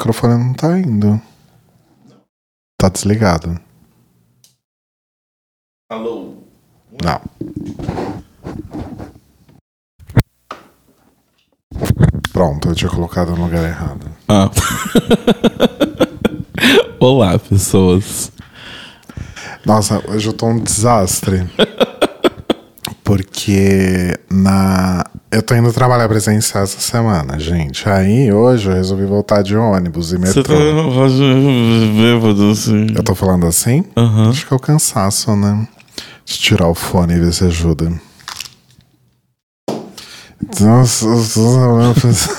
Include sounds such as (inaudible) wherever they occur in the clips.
microfone não tá indo. Tá desligado. Alô? Não. Pronto, eu tinha colocado no lugar errado. Ah. (laughs) Olá, pessoas. Nossa, hoje eu tô um desastre. (laughs) Porque na. Eu tô indo trabalhar presencial essa semana, gente. Aí hoje eu resolvi voltar de ônibus e Você tá metrô. bêbado assim? Eu tô falando assim? Aham. Acho que é o cansaço, né? Deixa eu tirar o fone e ver se ajuda. Nossa, Você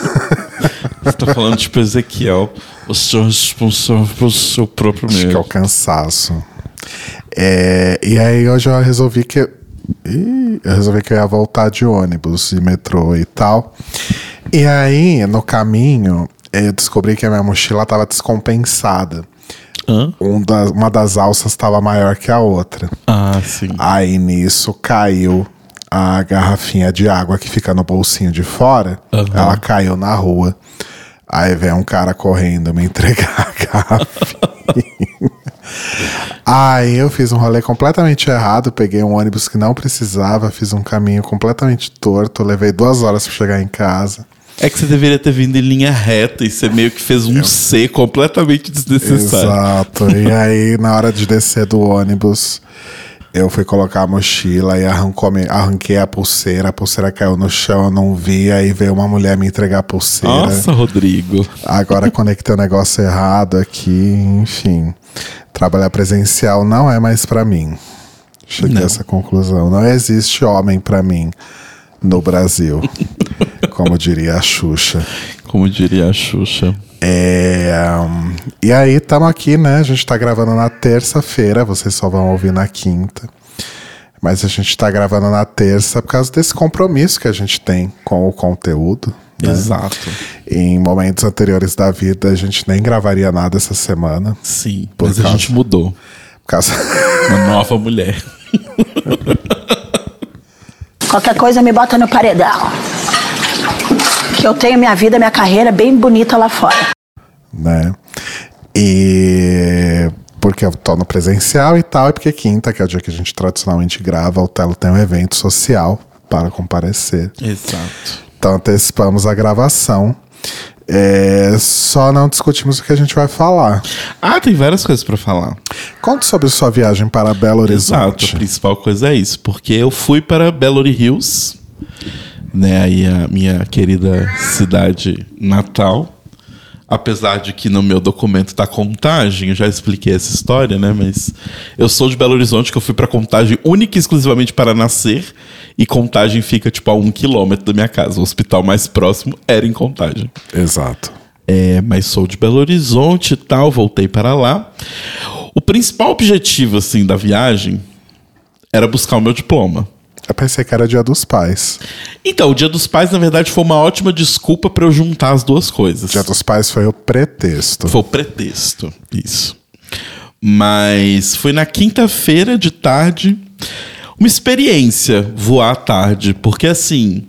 tá falando tipo Ezequiel. Você é responsável pelo seu próprio acho que é o medo. cansaço. É, e aí hoje eu resolvi que. Ih, eu resolvi que eu ia voltar de ônibus, de metrô e tal. E aí, no caminho, eu descobri que a minha mochila tava descompensada. Hã? Um das- uma das alças estava maior que a outra. Ah, sim. Aí nisso caiu a garrafinha de água que fica no bolsinho de fora. Aham. Ela caiu na rua. Aí vem um cara correndo me entregar a garrafinha. Aí eu fiz um rolê completamente errado, peguei um ônibus que não precisava, fiz um caminho completamente torto, levei duas horas pra chegar em casa. É que você deveria ter vindo em linha reta e você meio que fez um C completamente desnecessário. Exato. E aí, na hora de descer do ônibus, eu fui colocar a mochila e arrancou, arranquei a pulseira. A pulseira caiu no chão, eu não vi. Aí veio uma mulher me entregar a pulseira. Nossa, Rodrigo. Agora (laughs) conectei o negócio errado aqui, enfim. Trabalhar presencial não é mais pra mim. Cheguei a essa conclusão. Não existe homem pra mim no Brasil. (laughs) como diria a Xuxa. Como diria a Xuxa. É, hum, e aí, estamos aqui, né? A gente tá gravando na terça-feira, vocês só vão ouvir na quinta. Mas a gente tá gravando na terça por causa desse compromisso que a gente tem com o conteúdo. né? Exato. Em momentos anteriores da vida, a gente nem gravaria nada essa semana. Sim. Por mas a causa- gente mudou. Por causa... (laughs) Uma nova mulher. Qualquer coisa me bota no paredão. Que eu tenho minha vida, minha carreira bem bonita lá fora. né? E porque eu tô no presencial e tal, e porque quinta, que é o dia que a gente tradicionalmente grava, o Telo tem um evento social para comparecer. Exato. Então antecipamos a gravação. É, só não discutimos o que a gente vai falar. Ah, tem várias coisas pra falar. Conte sobre sua viagem para Belo Exato, Horizonte. a principal coisa é isso, porque eu fui para Belo Hills, né, aí a minha querida cidade natal. Apesar de que no meu documento tá contagem, eu já expliquei essa história, né? Mas eu sou de Belo Horizonte, que eu fui para contagem única e exclusivamente para nascer, e contagem fica tipo a um quilômetro da minha casa. O hospital mais próximo era em contagem. Exato. É, mas sou de Belo Horizonte e tal, voltei para lá. O principal objetivo, assim, da viagem era buscar o meu diploma. Eu pensei que era dia dos pais. Então, o Dia dos Pais, na verdade, foi uma ótima desculpa para eu juntar as duas coisas. Dia dos pais foi o pretexto. Foi o pretexto, isso. Mas foi na quinta-feira de tarde. Uma experiência voar à tarde, porque assim.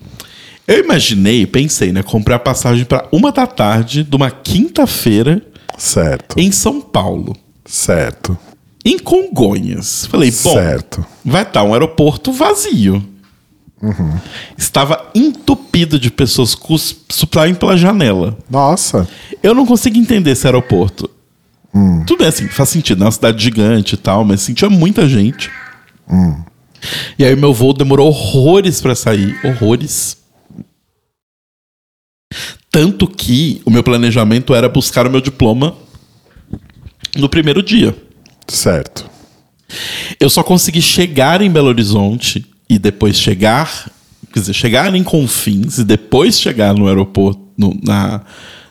Eu imaginei, pensei, né? Comprar passagem para uma da tarde de uma quinta-feira Certo. em São Paulo. Certo. Em Congonhas. Falei, bom, Certo. vai estar um aeroporto vazio. Estava entupido de pessoas suplaindo pela janela. Nossa. Eu não consigo entender esse aeroporto. Tudo bem, assim, faz sentido, é uma cidade gigante e tal, mas tinha muita gente. E aí meu voo demorou horrores pra sair. Horrores. Tanto que o meu planejamento era buscar o meu diploma no primeiro dia. Certo. Eu só consegui chegar em Belo Horizonte e depois chegar, quer dizer, chegar em Confins e depois chegar no aeroporto, no- na,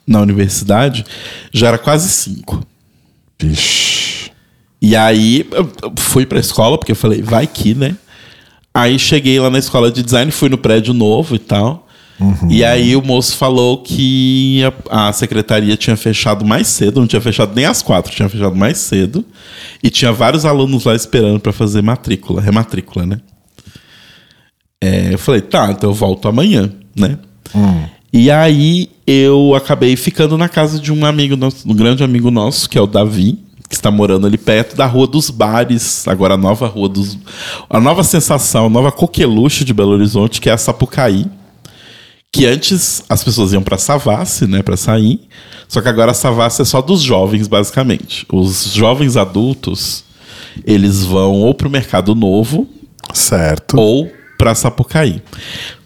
na universidade, já era quase cinco. Vixe. E aí fui pra escola, porque eu falei, vai que, né? Aí cheguei lá na escola de design, fui no prédio novo e tal. E aí o moço falou que a, a secretaria tinha fechado mais cedo, não tinha fechado nem às quatro, tinha fechado mais cedo. E tinha vários alunos lá esperando pra fazer matrícula, rematrícula, né? É, eu falei, tá, então eu volto amanhã, né? E aí eu acabei ficando na casa de um amigo nosso, um grande amigo nosso, que é o Davi, que está morando ali perto da Rua dos Bares, agora a nova Rua dos. A nova sensação, a nova coqueluche de Belo Horizonte, que é a Sapucaí. Que antes as pessoas iam para Savassi, né, para sair. Só que agora a Savassi é só dos jovens, basicamente. Os jovens adultos, eles vão ou pro Mercado Novo, Certo. ou pra Sapucaí.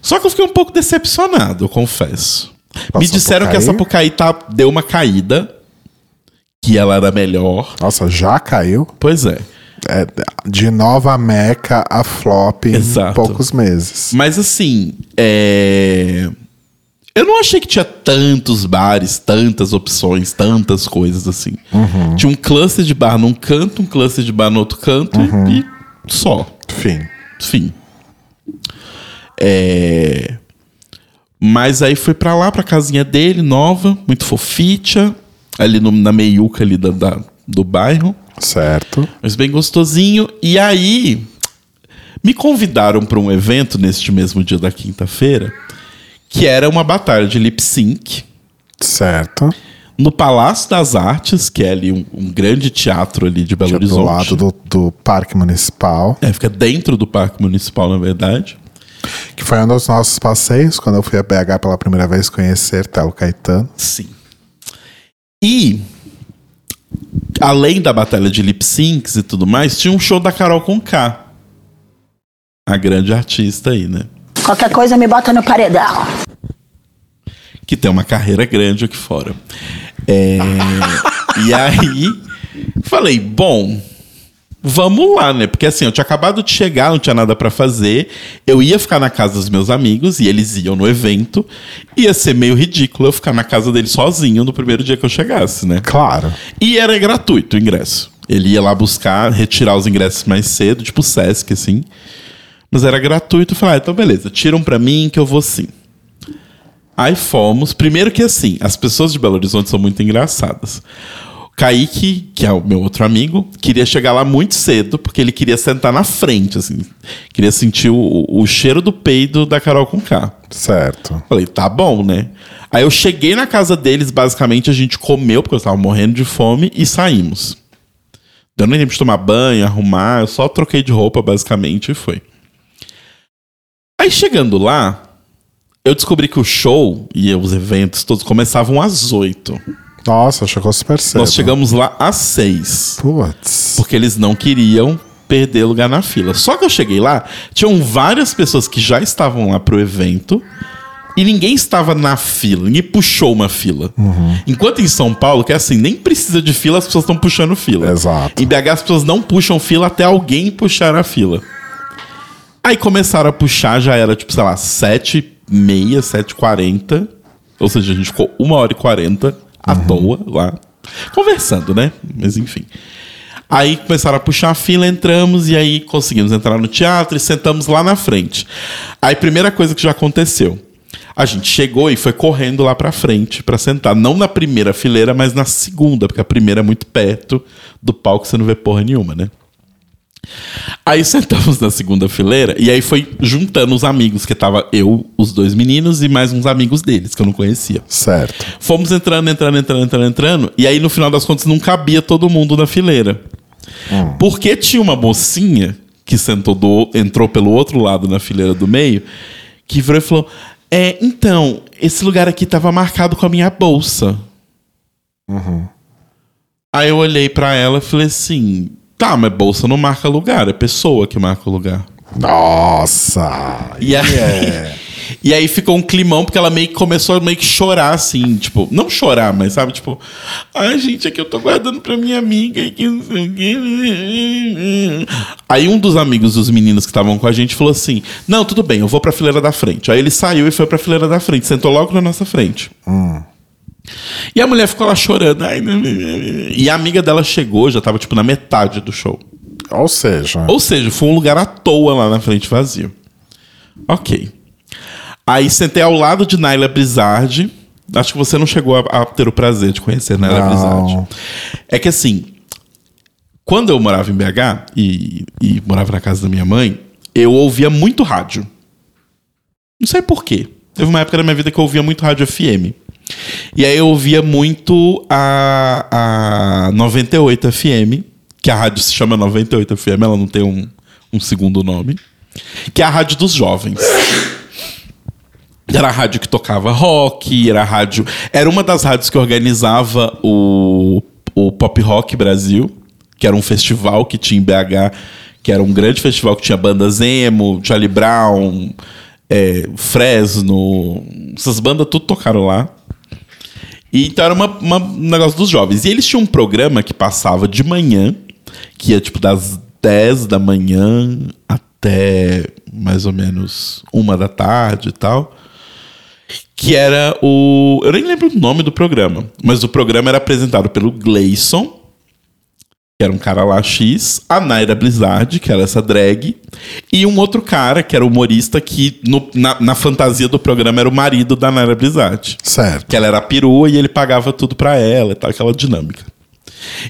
Só que eu fiquei um pouco decepcionado, eu confesso. Pra Me disseram que a Sapucaí tá, deu uma caída, que ela era melhor. Nossa, já caiu. Pois é. É, de nova Meca a flop em Exato. poucos meses. Mas assim, é... eu não achei que tinha tantos bares, tantas opções, tantas coisas assim. Tinha um cluster de bar num canto, um cluster de bar no outro canto e só. Fim. Enfim. É... Mas aí fui pra lá, pra casinha dele, nova, muito foficha, ali no- na meiuca ali da, da- do bairro, Certo. mas bem gostosinho. E aí me convidaram pra um evento neste mesmo dia da quinta-feira, que era uma batalha de lip sync Certo. no Palácio das Artes, que é ali um, um grande teatro ali de Belo Que é do Horizonte. lado do, do Parque Municipal. É, fica dentro do Parque Municipal, na verdade. Que foi um dos nossos passeios quando eu fui a BH pela primeira vez conhecer Telo Caetano. Sim. E além da batalha de lip syncs e tudo mais, tinha um show da Carol com K. A grande artista aí, né? Qualquer coisa me bota no paredão. Que tem uma carreira grande aqui fora. É, (laughs) e aí, falei, bom, vamos lá, né? Porque assim, eu tinha acabado de chegar, não tinha nada pra fazer. Eu ia ficar na casa dos meus amigos e eles iam no evento. Ia ser meio ridículo eu ficar na casa deles sozinho no primeiro dia que eu chegasse, né? Claro. E era gratuito o ingresso. Ele ia lá buscar, retirar os ingressos mais cedo, tipo Sesc, assim. Mas era gratuito. Eu falei, ah, então beleza, tiram pra mim que eu vou sim. Aí fomos. Primeiro que assim, as pessoas de Belo Horizonte são muito engraçadas. Kaique, que é o meu outro amigo, queria chegar lá muito cedo, porque ele queria sentar na frente, assim. Queria sentir o, o cheiro do peido da Carol com K. Certo. Falei, tá bom, né? Aí eu cheguei na casa deles, basicamente a gente comeu, porque eu estava morrendo de fome, e saímos. Deu nem tempo de tomar banho, arrumar, eu só troquei de roupa, basicamente, e foi. Aí chegando lá, eu descobri que o show e os eventos todos começavam às oito. Nossa, chegou super cedo. Nós chegamos lá às seis. Putz. Porque eles não queriam perder lugar na fila. Só que eu cheguei lá, tinham várias pessoas que já estavam lá pro evento e ninguém estava na fila, ninguém puxou uma fila. Enquanto em São Paulo, que é assim, nem precisa de fila, as pessoas estão puxando fila. Exato. Em BH as pessoas não puxam fila até alguém puxar a fila. Aí começaram a puxar, já era tipo, sei lá, 7h30, 7h40. Ou seja, a gente ficou uma hora e 40 à toa lá, conversando, né? Mas enfim. Aí começaram a puxar a fila, entramos e aí conseguimos entrar no teatro e sentamos lá na frente. Aí primeira coisa que já aconteceu. A gente chegou e foi correndo lá pra frente pra sentar. Não na primeira fileira, mas na segunda, porque a primeira é muito perto do palco, você não vê porra nenhuma, né? Aí sentamos na segunda fileira e aí foi juntando os amigos, que tava eu, os dois meninos e mais uns amigos deles, que eu não conhecia. Certo. Fomos entrando, entrando, entrando, entrando, entrando. E aí, no final das contas, não cabia todo mundo na fileira. Porque tinha uma mocinha que sentou do, entrou pelo outro lado na fileira do meio, que virou e falou: É, então, esse lugar aqui tava marcado com a minha bolsa. Aí eu olhei pra ela e falei assim: Tá, mas bolsa não marca lugar, é pessoa que marca o lugar. Nossa. E aí, É. (laughs) e aí ficou um climão, porque ela meio que começou a meio que chorar, assim, tipo, não chorar, mas sabe, tipo, ai, gente, aqui eu tô guardando pra minha amiga. e que não sei o quê." Aí um dos amigos dos meninos que estavam com a gente falou assim: Não, tudo bem, eu vou pra fileira da frente. Aí ele saiu e foi pra fileira da frente, sentou logo na nossa frente. E a mulher ficou lá chorando. E a amiga dela chegou, já tava, tipo, na metade do show. Ou seja, Ou seja, foi um lugar à toa lá na frente vazio. Ok. Aí sentei ao lado de Naila Brizard. Acho que você não chegou a, a ter o prazer de conhecer Naila Não. Brizard. É que assim, quando eu morava em BH e, e morava na casa da minha mãe, eu ouvia muito rádio. Não sei por quê. Teve uma época da minha vida que eu ouvia muito rádio FM. E aí eu ouvia muito a, a 98 FM, que a rádio se chama 98 FM, ela não tem um, um segundo nome, que é a rádio dos jovens. Era a rádio que tocava rock, era a rádio. Era uma das rádios que organizava o, o Pop Rock Brasil, que era um festival que tinha em BH, que era um grande festival que tinha bandas emo, Charlie Brown, é, Fresno, essas bandas tudo tocaram lá. E, então era uma, uma, um negócio dos jovens. E eles tinham um programa que passava de manhã, que ia tipo das 10 da manhã até mais ou menos uma da tarde e tal que era o. Eu nem lembro o nome do programa, mas o programa era apresentado pelo Gleison, que era um cara lá X, a Naira Blizzard, que era essa drag, e um outro cara, que era humorista, que no, na, na, fantasia do programa era o marido da Naira Blizzard. Certo. Que ela era perua e ele pagava tudo pra ela e tal, aquela dinâmica.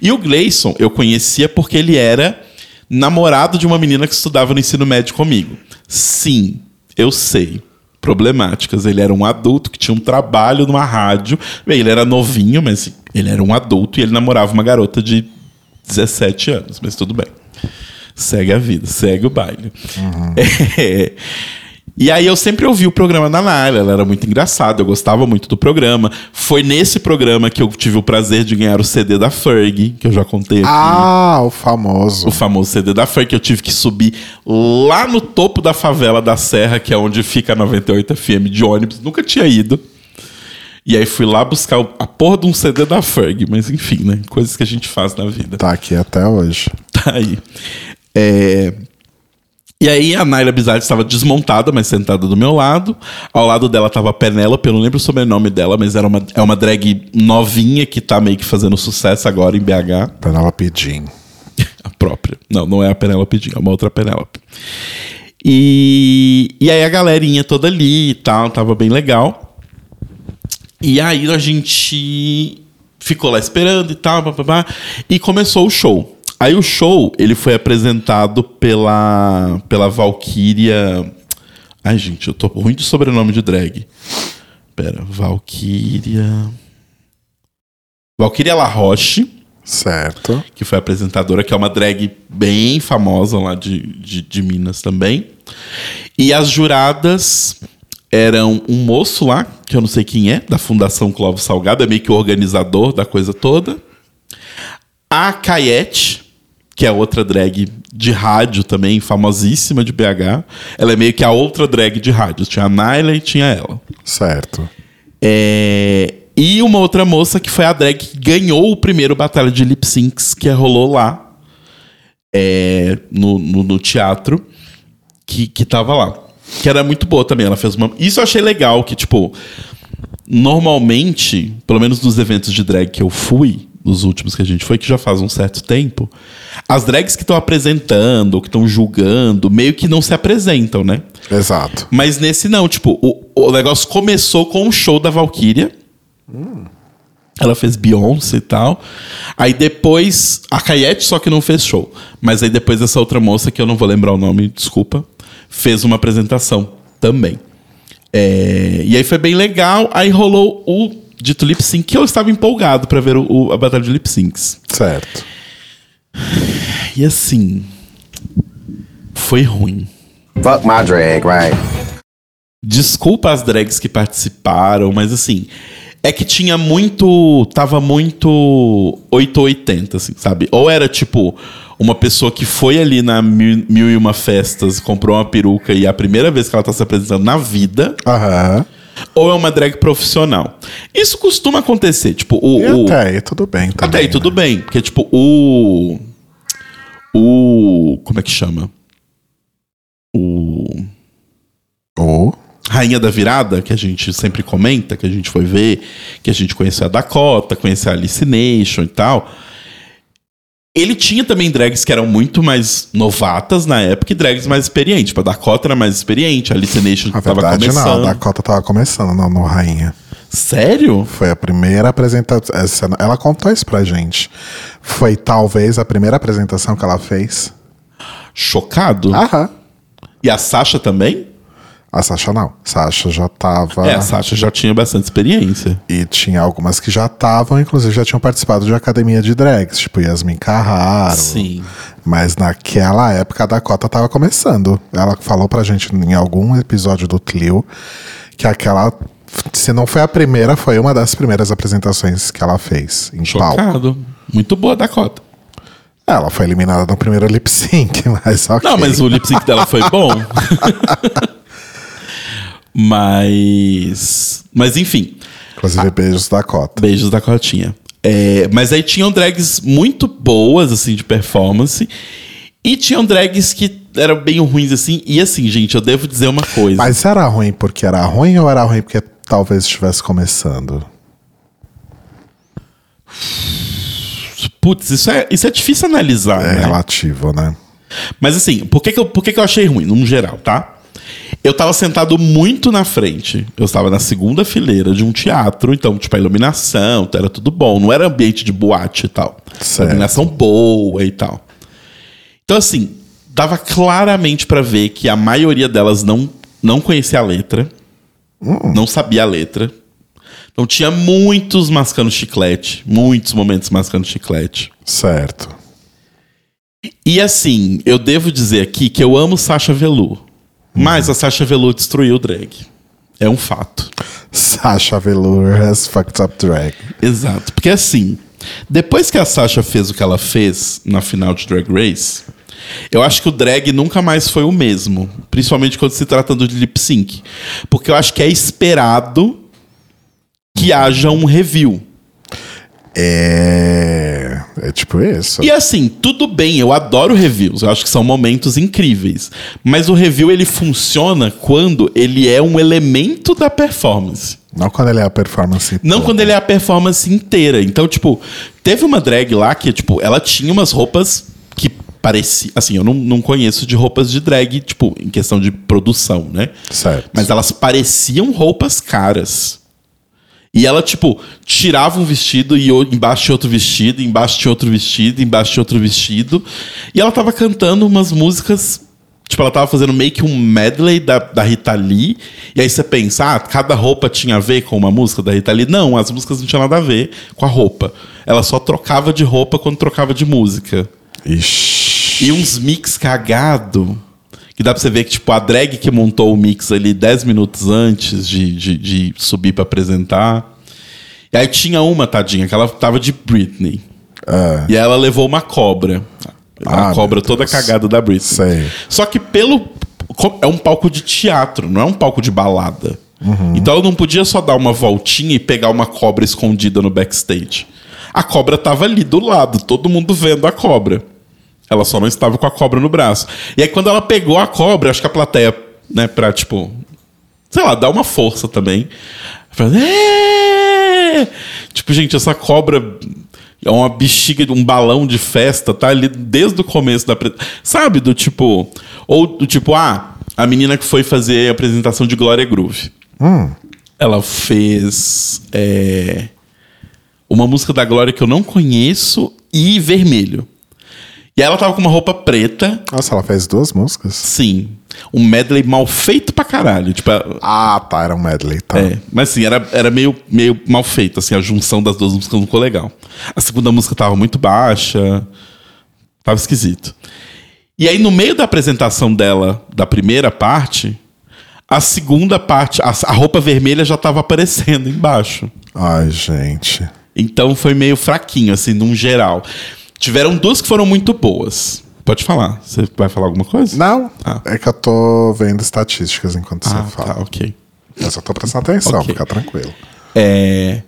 E o Gleison eu conhecia porque ele era namorado de uma menina que estudava no ensino médio comigo. Sim, eu sei problemáticas. Ele era um adulto que tinha um trabalho numa rádio. Ele era novinho, mas ele era um adulto e ele namorava uma garota de 17 anos, mas tudo bem. Segue a vida, segue o baile. Uhum. (laughs) É, e aí eu sempre ouvi o programa da Naila, ela era muito engraçada, eu gostava muito do programa. Foi nesse programa que eu tive o prazer de ganhar o CD da Ferg, que eu já contei aqui. Ah, o famoso. O famoso CD da Ferg, que eu tive que subir lá no topo da favela da Serra, que é onde fica a 98 FM de ônibus. Nunca tinha ido. E aí fui lá buscar a porra de um CD da Ferg, mas enfim, né? Coisas que a gente faz na vida. Tá aqui até hoje. Tá aí. É... E aí a Naila Bizarre estava desmontada, mas sentada do meu lado. Ao lado dela estava a Penélope, eu não lembro o sobrenome dela, mas era uma, é uma drag novinha que tá meio que fazendo sucesso agora em BH. Penélope Jean. (laughs) a própria. Não, não é a Penélope Jean, é uma outra Penélope. E, e aí a galerinha toda ali e tal, tava bem legal. E aí a gente ficou lá esperando e tal, blá, e começou o show. Aí o show, ele foi apresentado pela pela Valkyria. Ai, gente, eu tô ruim de sobrenome de drag. Pera, Valkyria. Valkyria La Roche. Certo. Que foi apresentadora, que é uma drag bem famosa lá de, de, de Minas também. E as juradas eram um moço lá, que eu não sei quem é, da Fundação Clóvis Salgado, é meio que o organizador da coisa toda. A Caiete, que é outra drag de rádio também, famosíssima de BH. Ela é meio que a outra drag de rádio. Tinha a Naila e tinha ela. Certo. É... E uma outra moça que foi a drag que ganhou o primeiro Batalha de Lip Syncs que rolou lá é... no, no, no, teatro, que, que tava lá. Que era muito boa também. Ela fez uma. Isso eu achei legal, que, tipo, normalmente, pelo menos nos eventos de drag que eu fui, dos últimos que a gente foi, que já faz um certo tempo, as drags que estão apresentando, que estão julgando, meio que não se apresentam, né? Exato. Mas nesse não, tipo, o, o negócio começou com o show da Valkyria. Hum. Ela fez Beyoncé e tal. Aí depois, a Caiete só que não fez show. Mas aí depois essa outra moça, que eu não vou lembrar o nome, desculpa, fez uma apresentação também. É, e aí foi bem legal. Aí rolou o dito lip sync, que eu estava empolgado para ver o, o, a batalha de lip syncs. Certo. E assim. Foi ruim. Fuck my drag, right? Desculpa as drags que participaram, mas assim. É que tinha muito. Tava muito 880, assim, sabe? Ou era tipo uma pessoa que foi ali na mil, mil, e uma festas, comprou uma peruca e é a primeira vez que ela tá se apresentando na vida. Aham. Ou é uma drag profissional. Isso costuma acontecer, tipo, o. E o até aí tudo bem também. Até aí tudo né? bem. Porque, tipo, o. O. Como é que chama? O. O. Rainha da Virada, que a gente sempre comenta, que a gente foi ver, que a gente conheceu a Dakota, conheceu a Alice Nation e tal. Ele tinha também drags que eram muito mais novatas na época e drags mais experientes. Tipo, a Dakota era mais experiente, a Alice Nation a tava verdade, começando. Não, a Dakota tava começando não, no Rainha. Sério? Foi a primeira apresentação. Ela contou isso pra gente. Foi talvez a primeira apresentação que ela fez. Chocado? Aham. E a Sasha também? A Sasha não. Sasha já tava. É, a Sasha já tinha bastante experiência. E tinha algumas que já estavam, inclusive já tinham participado de academia de drags, tipo Yasmin Carraro. Sim. Mas naquela época a Dakota tava começando. Ela falou pra gente em algum episódio do Clio que aquela. Se não foi a primeira, foi uma das primeiras apresentações que ela fez em palco. Chocado. Muito boa a Dakota. Ela foi eliminada no primeiro lip sync, (laughs) mas ok. Não, mas o lip sync dela foi bom. (laughs) mas. Mas enfim. Inclusive, beijos Dakota. Beijos da Cotinha. É, mas aí tinham drags muito boas, assim, de performance. E tinham drags que eram bem ruins, assim. E assim, gente, eu devo dizer uma coisa. Mas era ruim porque era ruim ou era ruim porque talvez estivesse começando? Putz, isso é, isso é difícil analisar, É né? relativo, né? Mas assim, por que, que, eu, por que, que eu achei ruim, no geral, tá? Eu tava sentado muito na frente. Eu estava na segunda fileira de um teatro, então, tipo, a iluminação, era tudo bom. Não era ambiente de boate e tal. Certo. Iluminação boa e tal. Então, assim, dava claramente pra ver que a maioria delas não, não conhecia a letra, não sabia a letra. Então tinha muitos mascando chiclete, muitos momentos mascando chiclete. Certo. E assim, eu devo dizer aqui que eu amo Sasha Velour. Mas a Sasha Velour destruiu o drag. É um fato. Sasha Velour has fucked up drag. Exato. Porque assim, depois que a Sasha fez o que ela fez na final de Drag Race, eu acho que o drag nunca mais foi o mesmo. Principalmente quando se tratando de lip sync. Porque eu acho que é esperado que haja um review. É. É tipo isso. E assim, tudo bem, eu adoro reviews, eu acho que são momentos incríveis. Mas o review ele funciona quando ele é um elemento da performance. Não quando ele é a performance. Não toda. quando ele é a performance inteira. Então, tipo, teve uma drag lá que, tipo, ela tinha umas roupas que parecia. Assim, eu não, não conheço de roupas de drag, tipo, em questão de produção, né? Certo. Mas elas pareciam roupas caras. E ela, tipo, tirava um vestido e embaixo tinha outro vestido, embaixo tinha outro vestido, embaixo tinha outro vestido. E ela tava cantando umas músicas. Tipo, ela tava fazendo meio que um medley da, da Rita Lee. E aí você pensa, ah, cada roupa tinha a ver com uma música da Rita Lee. Não, as músicas não tinham nada a ver com a roupa. Ela só trocava de roupa quando trocava de música. Ixi. E uns mix cagado. Que dá pra você ver que, tipo, a drag que montou o mix ali 10 minutos antes de, de, de subir pra apresentar. E aí tinha uma, tadinha, que ela tava de Britney. Ah, E aí ela levou uma cobra. A Ah, cobra meu toda cagada da Britney. Sei. Só que pelo. É um palco de teatro, não é um palco de balada. Então ela não podia só dar uma voltinha e pegar uma cobra escondida no backstage. A cobra tava ali do lado, todo mundo vendo a cobra. Ela só não estava com a cobra no braço. E aí quando ela pegou a cobra, acho que a plateia, né, pra tipo. Sei lá, dar uma força também. Fala, "É!" Tipo, gente, essa cobra é uma bexiga de um balão de festa, tá ali desde o começo da. Sabe? Do tipo. Ou do tipo, ah, a menina que foi fazer a apresentação de Glória Groove. Ela fez. é, uma música da Glória que eu não conheço e vermelho. E ela tava com uma roupa preta, Nossa, ela fez duas músicas? sim. Um medley mal feito pra caralho. Tipo, Ah, tá. Era um medley, tá. é, mas assim, era, era meio, meio mal feito, assim, a junção das duas músicas não ficou legal. A segunda música tava muito baixa, tava esquisito. E aí, no meio da apresentação dela, da primeira parte, a segunda parte, a, a roupa vermelha já tava aparecendo embaixo. Ai, gente. Então foi meio fraquinho, assim, num geral. Tiveram duas que foram muito boas. Pode falar. Você vai falar alguma coisa? Não, Ah. é que eu tô vendo estatísticas enquanto Ah, você fala. tá, ok. Eu só tô prestando atenção, Ok. fica tranquilo. É,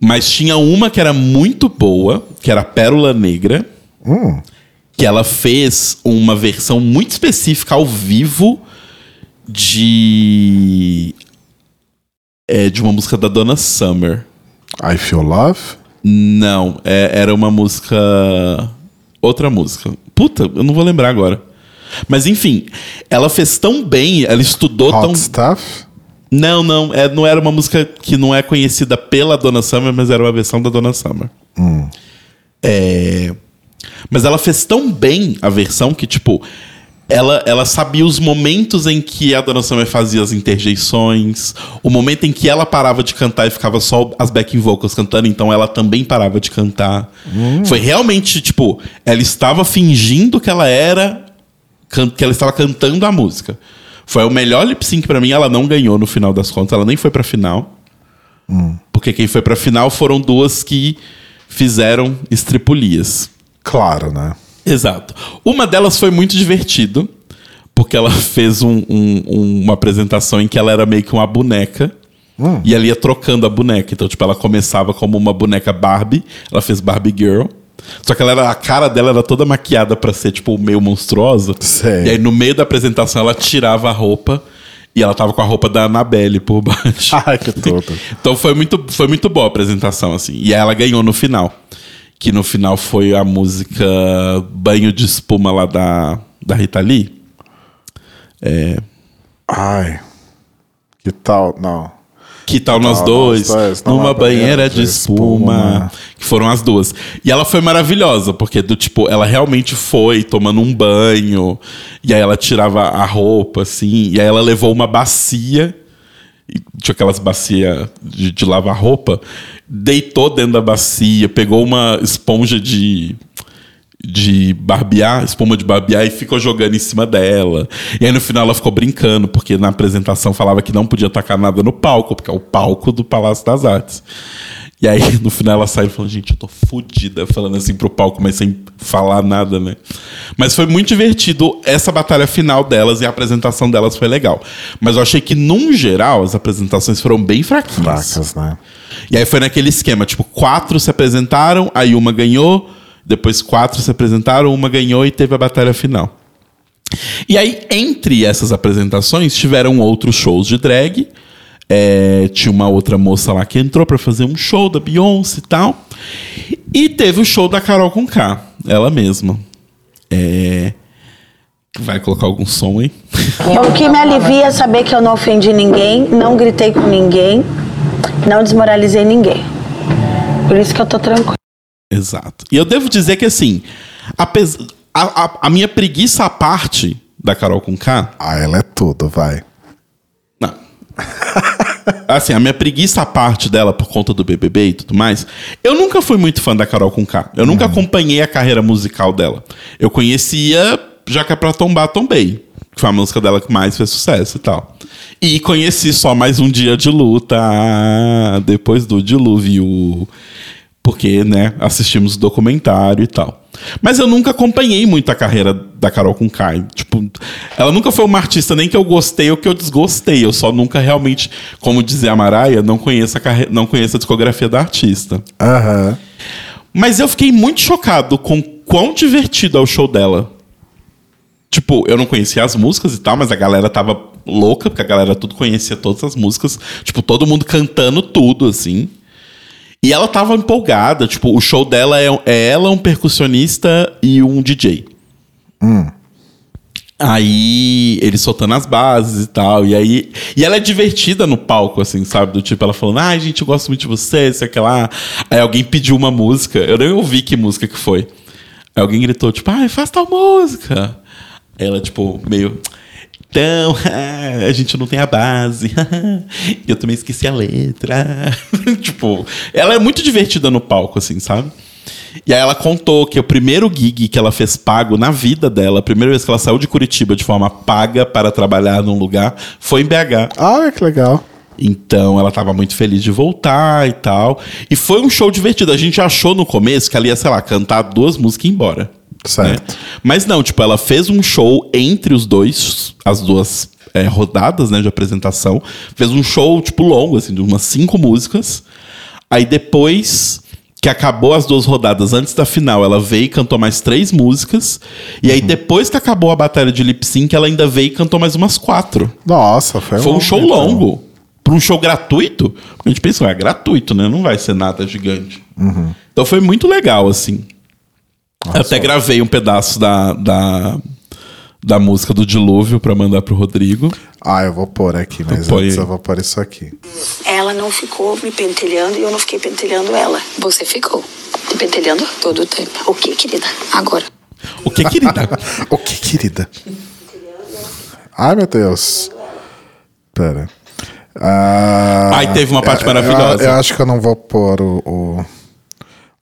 mas tinha uma que era muito boa, que era a Pérola Negra, Hum, que ela fez uma versão muito específica ao vivo de. É, de uma música da Donna Summer. I Feel Love? Não, é- era uma música. Outra música. Puta, eu não vou lembrar agora. Mas enfim, ela fez tão bem, ela estudou Hot tão. Stuff? Não, não, é, não era uma música que não é conhecida pela Donna Summer, mas era uma versão da Donna Summer. É, Mas ela fez tão bem a versão que, tipo, ela, ela sabia os momentos em que a Dona Summer fazia as interjeições, o momento em que ela parava de cantar e ficava só as backing vocals cantando, então ela também parava de cantar. Foi realmente, tipo, ela estava fingindo que ela era. que ela estava cantando a música. Foi o melhor lip sync pra mim, ela não ganhou no final das contas, ela nem foi pra final. Porque quem foi pra final foram duas que fizeram estripulias. Claro, né? Exato. Uma delas foi muito divertido, porque ela (laughs) fez um- um- um- uma apresentação em que ela era meio que uma boneca. E ela ia trocando a boneca. Então, tipo, ela começava como uma boneca Barbie. Ela fez Barbie Girl. Só que ela era, a cara dela era toda maquiada pra ser, tipo, meio monstruosa. Sei. E aí, no meio da apresentação, ela tirava a roupa. E ela tava com a roupa da Annabelle por (laughs) baixo. Ai, que tudo. Então foi muito, foi muito boa a apresentação, assim. E aí ela ganhou no final. Que no final foi a música Banho de Espuma lá da, da Rita Lee. Ai. Que tal? Não. Que tal nós tal dois? nós dois numa banheira de espuma. Que foram as duas. E ela foi maravilhosa, porque do tipo, ela realmente foi tomando um banho. E aí ela tirava a roupa, assim. E aí ela levou uma bacia. Tinha aquelas bacias de, de lavar roupa. Deitou dentro da bacia, pegou uma esponja de de barbear, espuma de barbear, e ficou jogando em cima dela. E aí no final ela ficou brincando, porque na apresentação falava que não podia tacar nada no palco, porque é o palco do Palácio das Artes. E aí (laughs) no final ela saiu falando, gente, eu tô fodida, falando assim pro palco, mas sem falar nada, né? Mas foi muito divertido essa batalha final delas e a apresentação delas foi legal. Mas eu achei que, num geral, as apresentações foram bem fraquinhas. Fracas, né? E aí foi naquele esquema, tipo, quatro se apresentaram, aí uma ganhou, depois quatro se apresentaram, uma ganhou e teve a batalha final. E aí, entre essas apresentações, tiveram outros shows de drag. É, tinha uma outra moça lá que entrou pra fazer um show da Beyoncé e tal. E teve o show da Carol com K, ela mesma. É, Vai colocar algum som aí? (laughs) O que me alivia é saber que eu não ofendi ninguém, não gritei com ninguém, não desmoralizei ninguém. Por isso que eu tô tranquila. Exato. E eu devo dizer que, assim, a, a- a minha preguiça à parte da Carol com K. Ah, ela é tudo, vai. Não. (laughs) assim, a minha preguiça à parte dela por conta do BBB e tudo mais. Eu nunca fui muito fã da Carol com K. Eu nunca acompanhei a carreira musical dela. Eu conhecia Já que é pra tombar, tombei. Que foi a música dela que mais fez sucesso e tal. E conheci só mais um dia de luta depois do dilúvio. Porque, né, assistimos o documentário e tal. Mas eu nunca acompanhei muito a carreira da Carol com Kai. Tipo, ela nunca foi uma artista nem que eu gostei ou que eu desgostei. Eu só nunca realmente, como dizia a Maraia, não conheço a, carre... não conheço a discografia da artista. Aham. Mas eu fiquei muito chocado com quão divertido é o show dela. Tipo, eu não conhecia as músicas e tal, mas a galera tava louca, porque a galera tudo conhecia todas as músicas. Tipo, todo mundo cantando tudo, assim. E ela tava empolgada. Tipo, o show dela é, é ela, um percussionista e um DJ. Aí, ele soltando as bases e tal. E aí. E ela é divertida no palco, assim, sabe? Do tipo, ela falando, ai, gente, eu gosto muito de você, sei que lá. Aí alguém pediu uma música. Eu nem ouvi que música que foi. Aí alguém gritou, tipo, ai, faz tal música. Aí ela, tipo, meio. Então, (laughs) a gente não tem a base. (laughs) eu também esqueci a letra. (laughs) tipo, ela é muito divertida no palco, assim, sabe? E aí ela contou que o primeiro gig que ela fez pago na vida dela, a primeira vez que ela saiu de Curitiba de forma paga para trabalhar num lugar, foi em BH. Ah, que legal. Então ela tava muito feliz de voltar e tal. E foi um show divertido. A gente achou no começo que ela ia, sei lá, cantar duas músicas e ir embora. Certo. né? Mas não, tipo, ela fez um show entre os dois, as duas é, rodadas, né, de apresentação. Fez um show, tipo, longo, assim, de umas cinco músicas. Aí depois que acabou as duas rodadas, antes da final, ela veio e cantou mais três músicas. E aí depois que acabou a batalha de lip sync, ela ainda veio e cantou mais umas quatro. Nossa, foi, Foi um show então. longo. Para um show gratuito, a gente pensa, "Ah, é gratuito, né? Não vai ser nada gigante. Então foi muito legal, assim. Eu Até gravei um pedaço da, da, da música do Dilúvio para mandar pro Rodrigo. Ah, eu vou pôr aqui, mas Põe antes aí. eu vou pôr isso aqui. Ela não ficou me pentelhando e eu não fiquei pentelhando ela. Você ficou Te pentelhando? todo o tempo. O que, querida? Agora. O que, querida? (laughs) O que, querida? Ai, meu Deus. Pera. Ah, Ai, teve uma parte eu- maravilhosa. Eu, eu acho que eu não vou pôr o, o,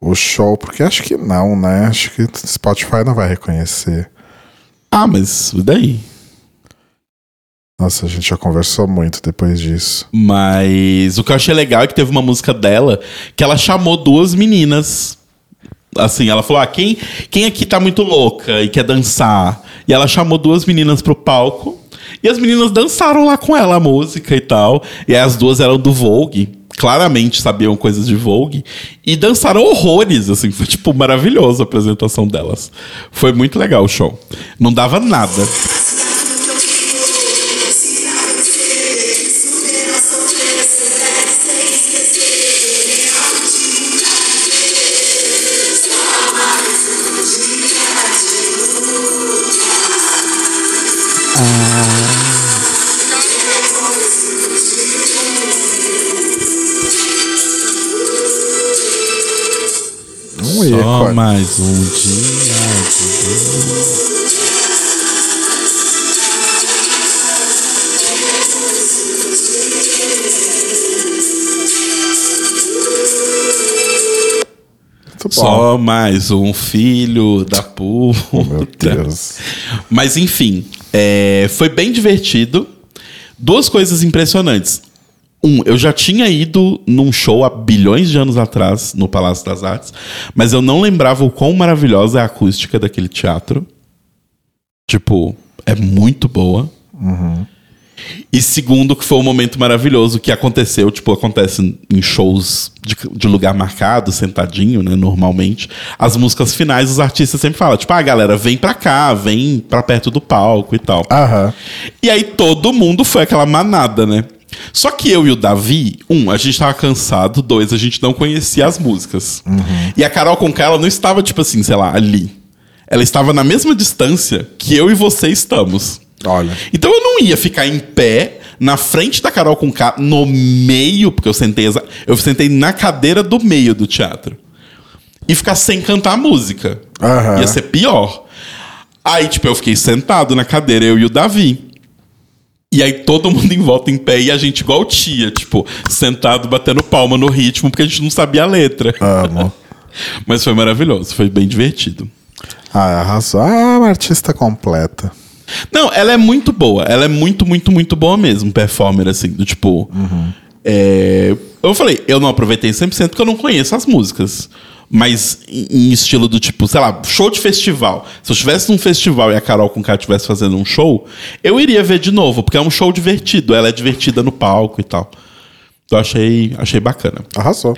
o show, porque acho que não, né? Acho que Spotify não vai reconhecer. Ah, mas e daí? Nossa, a gente já conversou muito depois disso. Mas o que eu achei legal é que teve uma música dela que ela chamou duas meninas. Assim, ela falou: ah, quem, quem aqui tá muito louca e quer dançar? E ela chamou duas meninas pro palco. E as meninas dançaram lá com ela a música e tal. E as duas eram do Vogue. Claramente sabiam coisas de Vogue. E dançaram horrores, assim. Foi, tipo, maravilhoso a apresentação delas. Foi muito legal o show. Não dava nada. Só mais um dia de bom. Só mais um filho da puta. Meu Deus. Mas enfim, é, foi bem divertido. Duas coisas impressionantes. Um, eu já tinha ido num show há bilhões de anos atrás, no Palácio das Artes, mas eu não lembrava o quão maravilhosa é a acústica daquele teatro. Tipo, é muito boa. E segundo, que foi um momento maravilhoso que aconteceu, tipo, acontece em shows de, de lugar marcado, sentadinho, né, normalmente. As músicas finais, os artistas sempre falam, tipo, ah, galera, vem pra cá, vem pra perto do palco e tal. Aham. E aí todo mundo foi aquela manada, né? Só que eu e o Davi, um, a gente tava cansado, dois, a gente não conhecia as músicas. E a Carol Conká, ela não estava, tipo assim, sei lá, ali. Ela estava na mesma distância que eu e você estamos. Olha. Então eu não ia ficar em pé na frente da Carol com K, no meio, porque eu sentei, eu sentei na cadeira do meio do teatro. E ficar sem cantar música. Aham. Ia ser pior. Aí, tipo, eu fiquei sentado na cadeira, eu e o Davi. E aí todo mundo em volta em pé e a gente igual tia, tipo, sentado batendo palma no ritmo, porque a gente não sabia a letra. Amo. (laughs) Mas foi maravilhoso, foi bem divertido. Ah, arrasou. Ah, uma artista completa. Não, ela é muito boa. Ela é muito, muito, muito boa mesmo, performer, assim. Do tipo. é, eu falei, eu não aproveitei 100% porque eu não conheço as músicas. Mas em estilo do tipo, sei lá, show de festival. Se eu estivesse num festival e a Carol com K estivesse fazendo um show, eu iria ver de novo, porque é um show divertido. Ela é divertida no palco e tal. Então achei, achei bacana. Arrasou.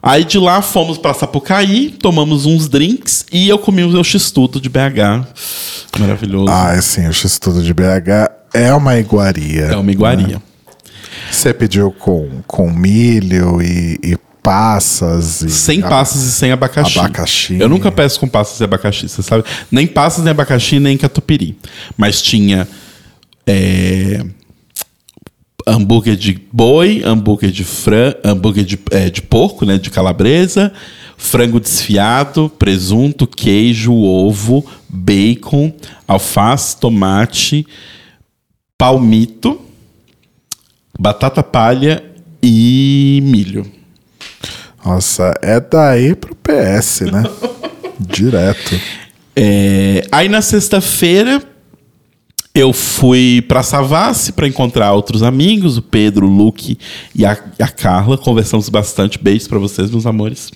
Aí de lá fomos pra Sapucaí, tomamos uns drinks e eu comi o meu x-tudo de BH. Maravilhoso. Ah, sim, o X-Tudo de BH é uma iguaria. é uma iguaria. Você pediu com, com milho e, e passas. E Sem passas e sem abacaxi. Abacaxi. Eu nunca peço com passas e abacaxi, você sabe? Nem passas, nem abacaxi, nem catupiry. Mas tinha é, hambúrguer de boi, hambúrguer de fran, hambúrguer de, é, de porco, né? De calabresa, frango desfiado, presunto, queijo, ovo, bacon, alface, tomate, palmito, batata palha e milho. Nossa, é daí pro PS, né? (laughs) Direto. É, aí na sexta-feira eu fui pra Savassi para encontrar outros amigos, o Pedro, o Luke e a, a Carla. Conversamos bastante. Beijos pra vocês, meus amores.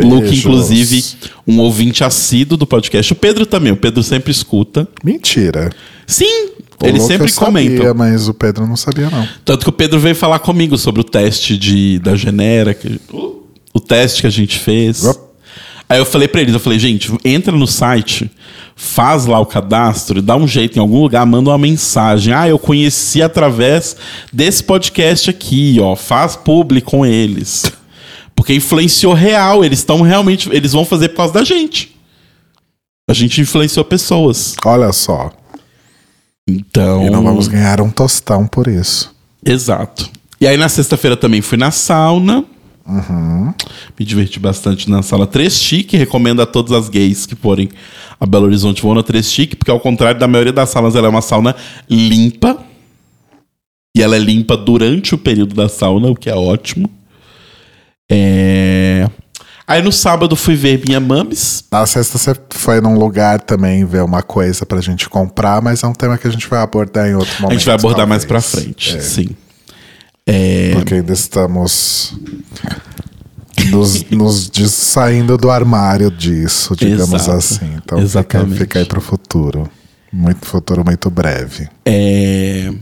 O Luke, Beijos. inclusive, um ouvinte assíduo do podcast. O Pedro também. O Pedro sempre escuta. Mentira. Sim, O ele Luca sempre eu sabia, comenta. mas o Pedro não sabia, não. Tanto que o Pedro veio falar comigo sobre o teste de, da Genera, que, o, o teste que a gente fez. Aí eu falei pra eles, eu falei, gente, entra no site, faz lá o cadastro, dá um jeito em algum lugar, manda uma mensagem. Ah, eu conheci através desse podcast aqui, ó. Faz publi com eles. Porque influenciou real, eles estão realmente, eles vão fazer por causa da gente. A gente influenciou pessoas. Olha só. Então. E não vamos ganhar um tostão por isso. Exato. E aí na sexta-feira também fui na sauna. Me diverti bastante na sala 3 Chique. Recomendo a todas as gays que forem a Belo Horizonte vão na 3 Chique, porque ao contrário da maioria das salas, ela é uma sauna limpa. E ela é limpa durante o período da sauna, o que é ótimo. É... Aí no sábado fui ver minha mames. Na sexta você foi num lugar também ver uma coisa pra gente comprar, mas é um tema que a gente vai abordar em outro momento. A gente vai abordar mais pra talvez. frente, É, sim. É, Porque ainda estamos nos, nos des- saindo do armário disso, digamos Exato. assim. Então Exatamente. fica aí pro futuro. Muito futuro, muito breve. É...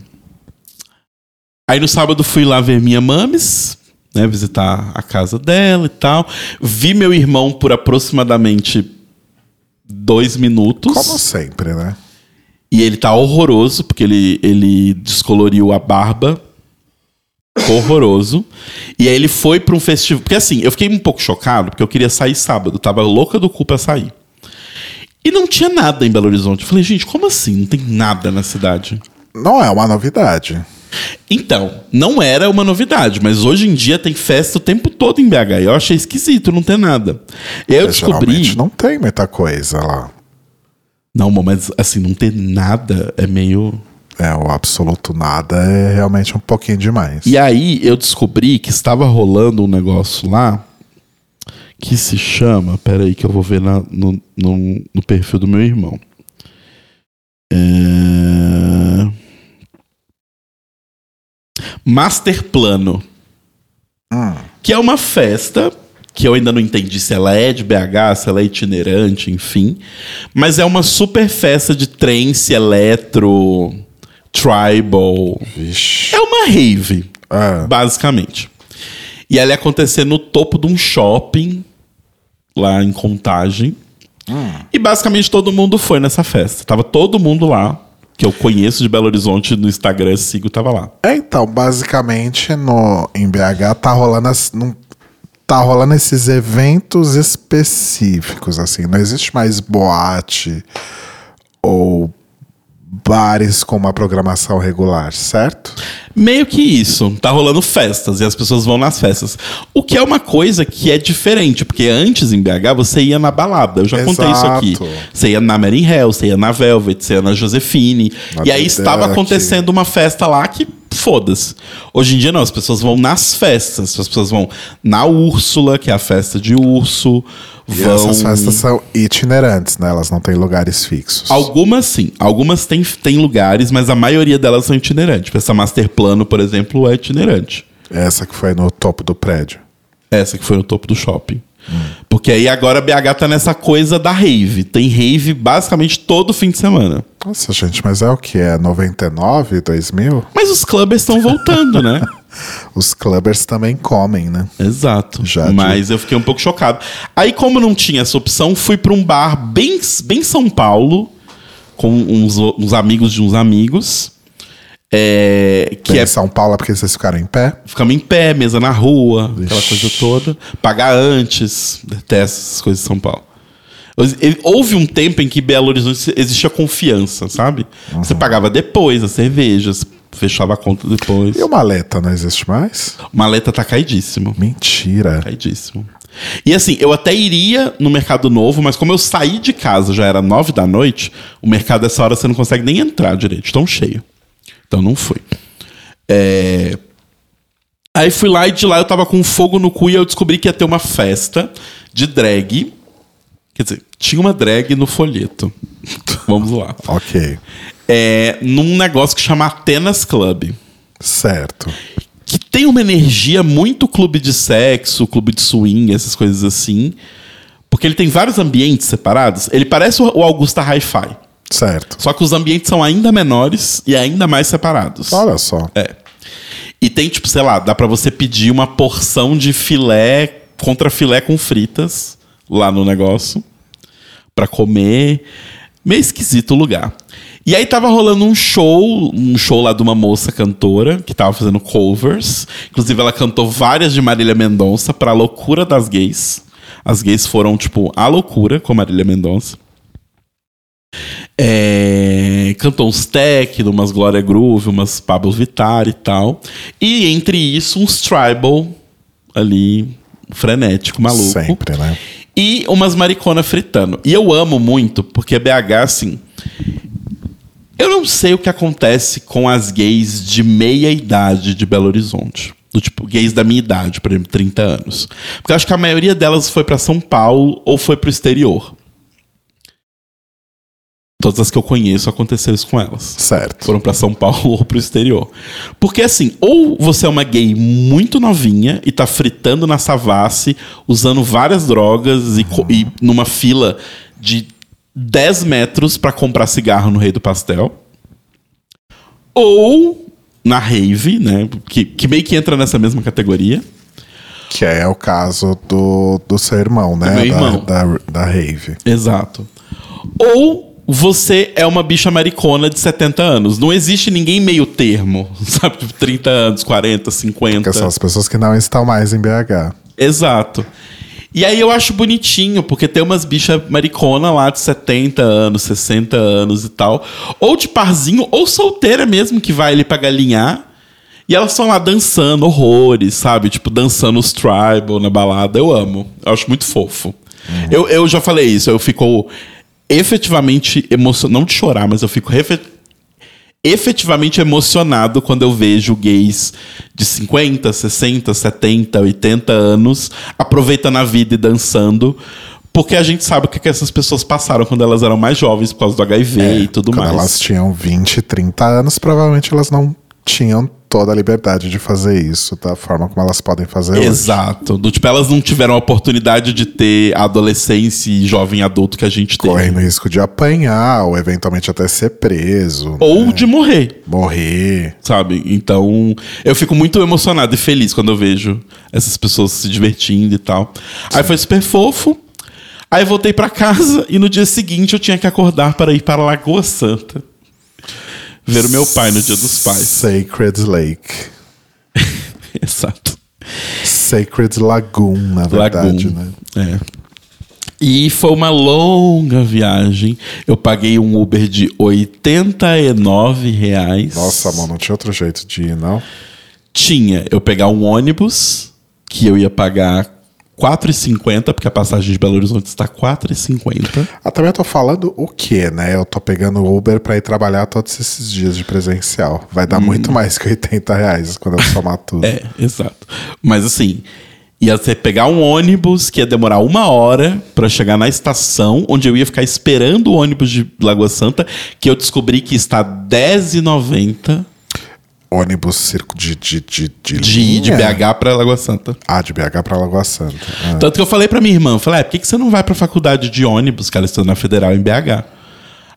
Aí no sábado fui lá ver minha mames, né, visitar a casa dela e tal. Vi meu irmão por aproximadamente dois minutos. Como sempre, né? E ele tá horroroso, porque ele, ele descoloriu a barba. Horroroso. E aí ele foi pra um festival. Porque assim, eu fiquei um pouco chocado, porque eu queria sair sábado. Tava louca do cu pra sair. E não tinha nada em Belo Horizonte. Eu falei, gente, como assim? Não tem nada na cidade. Não é uma novidade. Então, não era uma novidade, mas hoje em dia tem festa o tempo todo em BH. Eu achei esquisito não ter nada. E aí eu descobri. Não tem muita coisa lá. Não, mas assim, não ter nada é meio. É, o absoluto nada é realmente um pouquinho demais. E aí eu descobri que estava rolando um negócio lá que se chama. Pera aí que eu vou ver na- no, no, no perfil do meu irmão. É... Master Plano. Hum. Que é uma festa que eu ainda não entendi se ela é de BH, se ela é itinerante, enfim. Mas é uma super festa de trance, eletro, tribal. Vixe. É uma rave, É. basicamente. E ela ia acontecer no topo de um shopping, lá em Contagem. E basicamente todo mundo foi nessa festa. Tava todo mundo lá, que eu conheço de Belo Horizonte no Instagram, sigo, tava lá. É, então, basicamente no, em BH tá rolando, não- tá rolando esses eventos específicos, assim. Não existe mais boate ou bares com uma programação regular, certo? Meio que isso. Tá rolando festas e as pessoas vão nas festas. O que é uma coisa que é diferente, porque antes em BH você ia na balada. Eu já contei isso aqui. Exato. Você ia na Mary Hell, você ia na Velvet, você ia na Josefine. Na e aí estava acontecendo uma festa lá que foda-se. Hoje em dia não, as pessoas vão nas festas. As pessoas vão na Úrsula, que é a festa de urso. E vão... essas festas são itinerantes, né? Elas não têm lugares fixos. Algumas sim, algumas têm, têm lugares, mas a maioria delas são itinerantes. Tipo, Essa Master Plano, por exemplo, é itinerante. Essa que foi no topo do prédio. Essa que foi no topo do shopping. Porque aí agora BH tá nessa coisa da rave. Tem rave basicamente todo fim de semana. Nossa, gente, mas é o que? É 99, 2000? Mas os clubbers estão voltando, né? (laughs) Os clubbers também comem, né? Exato. Já Mas eu fiquei um pouco chocado. Aí, como não tinha essa opção, fui pra um bar bem, bem São Paulo, com uns, uns amigos de uns amigos. É, que Que é em São Paulo é porque vocês ficaram em pé. Ficamos em pé, mesa na rua, aquela coisa toda. Pagar antes, detesto essas coisas de São Paulo. Houve um tempo em que Belo Horizonte existia confiança, sabe? Você pagava depois as cervejas, fechava a conta depois. E o maleta não existe mais? Maleta tá caidíssimo. Mentira. Caidíssimo. E assim, eu até iria no Mercado Novo, mas como eu saí de casa, já era nove da noite, o mercado dessa hora você não consegue nem entrar direito, tão cheio. Então não fui. É, Aí fui lá e de lá eu tava com fogo no cu e eu descobri que ia ter uma festa de drag. Quer dizer, tinha uma drag no folheto. (laughs) Vamos lá. Ok. É, num negócio que chama Atenas Club Certo. que tem uma energia muito clube de sexo, clube de swing, essas coisas assim. Porque ele tem vários ambientes separados. Ele parece o o Augusta Hi-Fi. Certo. Só que os ambientes são ainda menores e ainda mais separados. Olha só. É. E tem, tipo, sei lá, dá pra você pedir uma porção de filé contra filé com fritas lá no negócio pra comer. Meio esquisito o lugar. E aí tava rolando um show, um show lá de uma moça cantora que tava fazendo covers. Inclusive ela cantou várias de Marília Mendonça pra loucura das gays. As gays foram, tipo, a loucura com Marília Mendonça. É, cantou uns techno, umas Glória Groove, umas Pablo Vittar e tal. E entre isso, uns tribal ali frenético, maluco. Sempre, né? E umas maricona fritando. E eu amo muito, porque BH, assim. Eu não sei o que acontece com as gays de meia idade de Belo Horizonte. Do tipo, gays da minha idade, por exemplo, 30 anos. Porque eu acho que a maioria delas foi pra São Paulo ou foi pro exterior. Todas as que eu conheço aconteceu isso com elas Certo. foram pra São Paulo (laughs) ou pro exterior. Porque assim, ou você é uma gay muito novinha e tá fritando na Savassi, usando várias drogas e, co- e numa fila de 10 metros pra comprar cigarro no Rei do Pastel. Ou na rave, né? Que, que meio que entra nessa mesma categoria. Que é o caso do, do seu irmão, né? Do meu irmão. Da, da, da Rave. Exato. Ou você é uma bicha maricona de 70 anos. Não existe ninguém meio termo, (laughs) sabe? Tipo, 30 anos, 40, 50. Que são as pessoas que não estão mais em BH. Exato. E aí eu acho bonitinho, porque tem umas bichas maricona lá de 70 anos, 60 anos e tal. Ou de parzinho, ou solteira mesmo, que vai ali pra galinhar. E elas estão lá dançando horrores, sabe? Tipo, dançando os tribal na balada. Eu amo. Eu acho muito fofo. Eu, eu já falei isso, eu fico efetivamente emocionado. Não de chorar, mas eu fico efetivamente emocionado quando eu vejo gays de 50, 60, 70, 80 anos aproveitando a vida e dançando. Porque a gente sabe o que, que essas pessoas passaram quando elas eram mais jovens por causa do HIV e tudo É, Quando mais. elas tinham 20, 30 anos, provavelmente elas não tinham toda a liberdade de fazer isso da forma como elas podem fazer hoje. Exato. Do, tipo, elas não tiveram a oportunidade de ter a adolescência e jovem adulto que a gente teve. Correndo risco de apanhar, ou eventualmente até ser preso. Ou né? de morrer. morrer. sabe? Então, eu fico muito emocionado e feliz quando eu vejo essas pessoas se divertindo e tal. Aí foi super fofo. Aí voltei pra casa e no dia seguinte eu tinha que acordar para ir para Lagoa Santa. Ver o meu pai no Dia dos Pais. Sacred Lake. (laughs) Exato. Sacred Lagoon, na verdade, Lagoon. né? É. E foi uma longa viagem. Eu paguei um Uber de 89 reais. Nossa, mano, não tinha outro jeito de ir, não? Tinha eu pegar um ônibus, que eu ia pagar 4,50, porque a passagem de Belo Horizonte está R$ 4,50. Ah, também eu tô falando o quê, né? Eu tô pegando Uber pra ir trabalhar todos esses dias de presencial. Vai dar muito mais que 80 reais quando eu somar tudo. Hum. É, exato. Mas assim, ia ser pegar um ônibus que ia demorar uma hora para chegar na estação, onde eu ia ficar esperando o ônibus de Lagoa Santa, que eu descobri que está R$10,90 Ônibus circo de, de, de, de, de de? BH para Lagoa Santa. Ah, de BH pra Lagoa Santa. Ah. Tanto que eu falei pra minha irmã, falei, é, por que, que você não vai pra faculdade de ônibus, cara, estando na Federal em BH?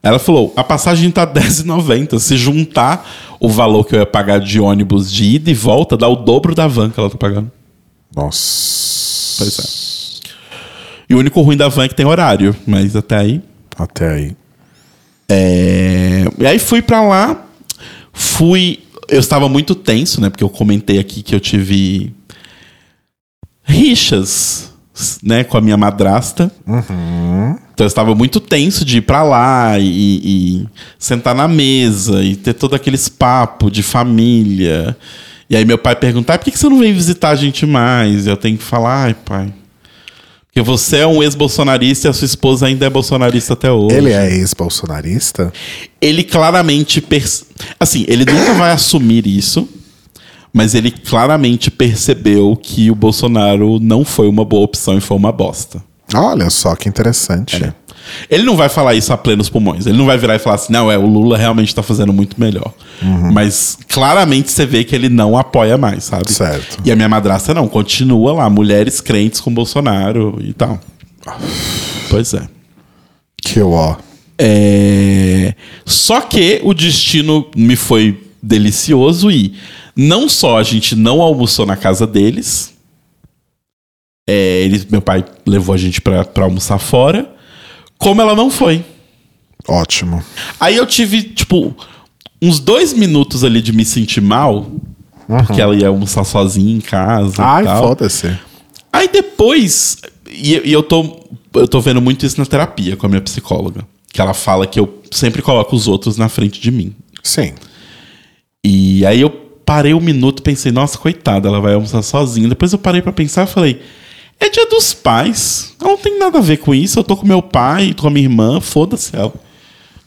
Ela falou, a passagem tá (laughs) R$10,90. Se juntar o valor que eu ia pagar de ônibus de ida e volta, dá o dobro da van que ela tá pagando. Nossa. Pois é. E o único ruim da van é que tem horário, mas até aí. Até aí. É... E aí fui pra lá, fui. Eu estava muito tenso, né? Porque eu comentei aqui que eu tive rixas, né? Com a minha madrasta. Então eu estava muito tenso de ir pra lá e, e sentar na mesa e ter todo aqueles papos de família. E aí meu pai perguntar, por que que você não vem visitar a gente mais? E eu tenho que falar, ai pai. Porque você é um ex-bolsonarista e a sua esposa ainda é bolsonarista até hoje Ele é ex-bolsonarista? ele claramente. pers- Assim, ele nunca vai assumir isso, mas ele claramente percebeu que o Bolsonaro não foi uma boa opção e foi uma bosta. Olha só que interessante. É. Ele não vai falar isso a plenos pulmões. Ele não vai virar e falar assim, não, é, o Lula realmente tá fazendo muito melhor. Mas claramente você vê que ele não apoia mais, sabe? Certo. E a minha madrasta não, continua lá, mulheres crentes com Bolsonaro e tal. Pois é. Que ó. É, Só que o destino me foi delicioso e não só a gente não almoçou na casa deles, é, eles, meu pai levou a gente pra, pra almoçar fora, como ela não foi. Ótimo. Aí eu tive, tipo, uns dois minutos ali de me sentir mal, porque ela ia almoçar sozinha em casa. Ai, foda-se. Aí depois, e, e eu, tô, eu tô vendo muito isso na terapia com a minha psicóloga. Que ela fala que eu sempre coloco os outros na frente de mim. Sim. E aí eu parei um minuto, pensei, nossa, coitada, ela vai almoçar sozinha. Depois eu parei pra pensar e falei, é dia dos pais. Ela não tem nada a ver com isso. Eu tô com meu pai, tô com a minha irmã, foda-se ela.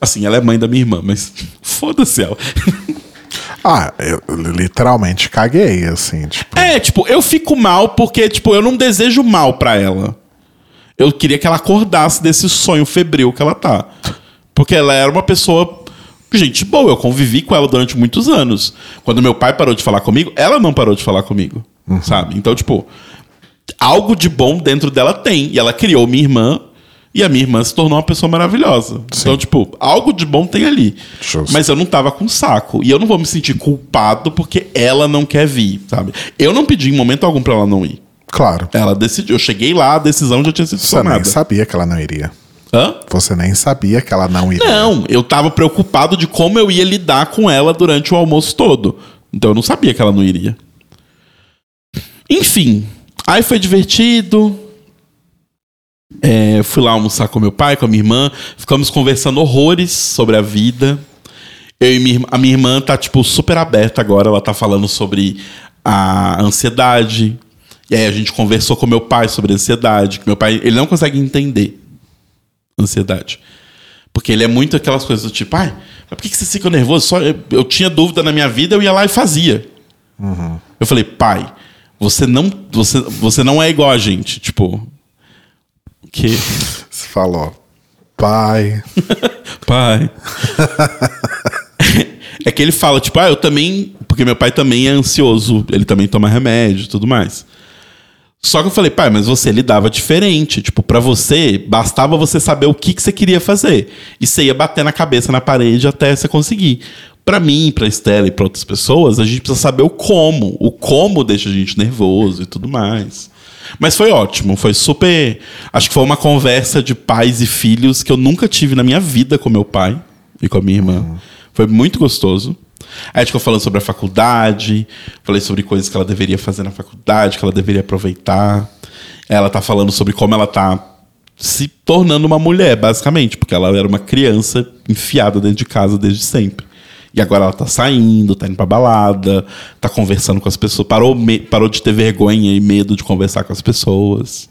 Assim, ela é mãe da minha irmã, mas (laughs) foda-se ela. Ah, eu literalmente caguei, assim, tipo. É, tipo, eu fico mal porque, tipo, eu não desejo mal pra ela. Eu queria que ela acordasse desse sonho febril que ela tá. Porque ela era uma pessoa. Gente boa, eu convivi com ela durante muitos anos. Quando meu pai parou de falar comigo, ela não parou de falar comigo. Sabe? Então, tipo, algo de bom dentro dela tem. E ela criou minha irmã. E a minha irmã se tornou uma pessoa maravilhosa. Então, tipo, algo de bom tem ali. Justo. Mas eu não tava com saco. E eu não vou me sentir culpado porque ela não quer vir, sabe? Eu não pedi em momento algum pra ela não ir. Claro. Ela decidiu. Eu cheguei lá, a decisão já tinha sido Você nem tomada. sabia que ela não iria. Hã? Você nem sabia que ela não iria. Não, eu tava preocupado de como eu ia lidar com ela durante o almoço todo. Então eu não sabia que ela não iria. Enfim, aí foi divertido. É, fui lá almoçar com meu pai, com a minha irmã. Ficamos conversando horrores sobre a vida. Eu e minha, a minha irmã tá, tipo, super aberta agora. Ela tá falando sobre a ansiedade. E aí a gente conversou com meu pai sobre ansiedade. Que meu pai, ele não consegue entender ansiedade. Porque ele é muito aquelas coisas do tipo, ai, mas por que que você fica nervoso? Só eu, eu tinha dúvida na minha vida, eu ia lá e fazia. Eu falei, pai, você não, você, você não é igual a gente. Tipo, que. Você falou. Pai. (laughs) Pai. é que ele fala, tipo, ah, eu também. Porque meu pai também é ansioso, ele também toma remédio e tudo mais. Só que eu falei, pai, mas você lidava diferente. Tipo, pra você, bastava você saber o que, que você queria fazer. E você ia bater na cabeça na parede até você conseguir. Pra mim, pra Estela e pra outras pessoas, a gente precisa saber o como. O como deixa a gente nervoso e tudo mais. Mas foi ótimo, foi super. Acho que foi uma conversa de pais e filhos que eu nunca tive na minha vida com meu pai e com a minha irmã. Foi muito gostoso. Aí a gente ficou falando sobre a faculdade, falei sobre coisas que ela deveria fazer na faculdade, que ela deveria aproveitar. Ela tá falando sobre como ela tá se tornando uma mulher, basicamente, porque ela era uma criança enfiada dentro de casa desde sempre. E agora ela tá saindo, tá indo pra balada, tá conversando com as pessoas, parou, parou de ter vergonha e medo de conversar com as pessoas.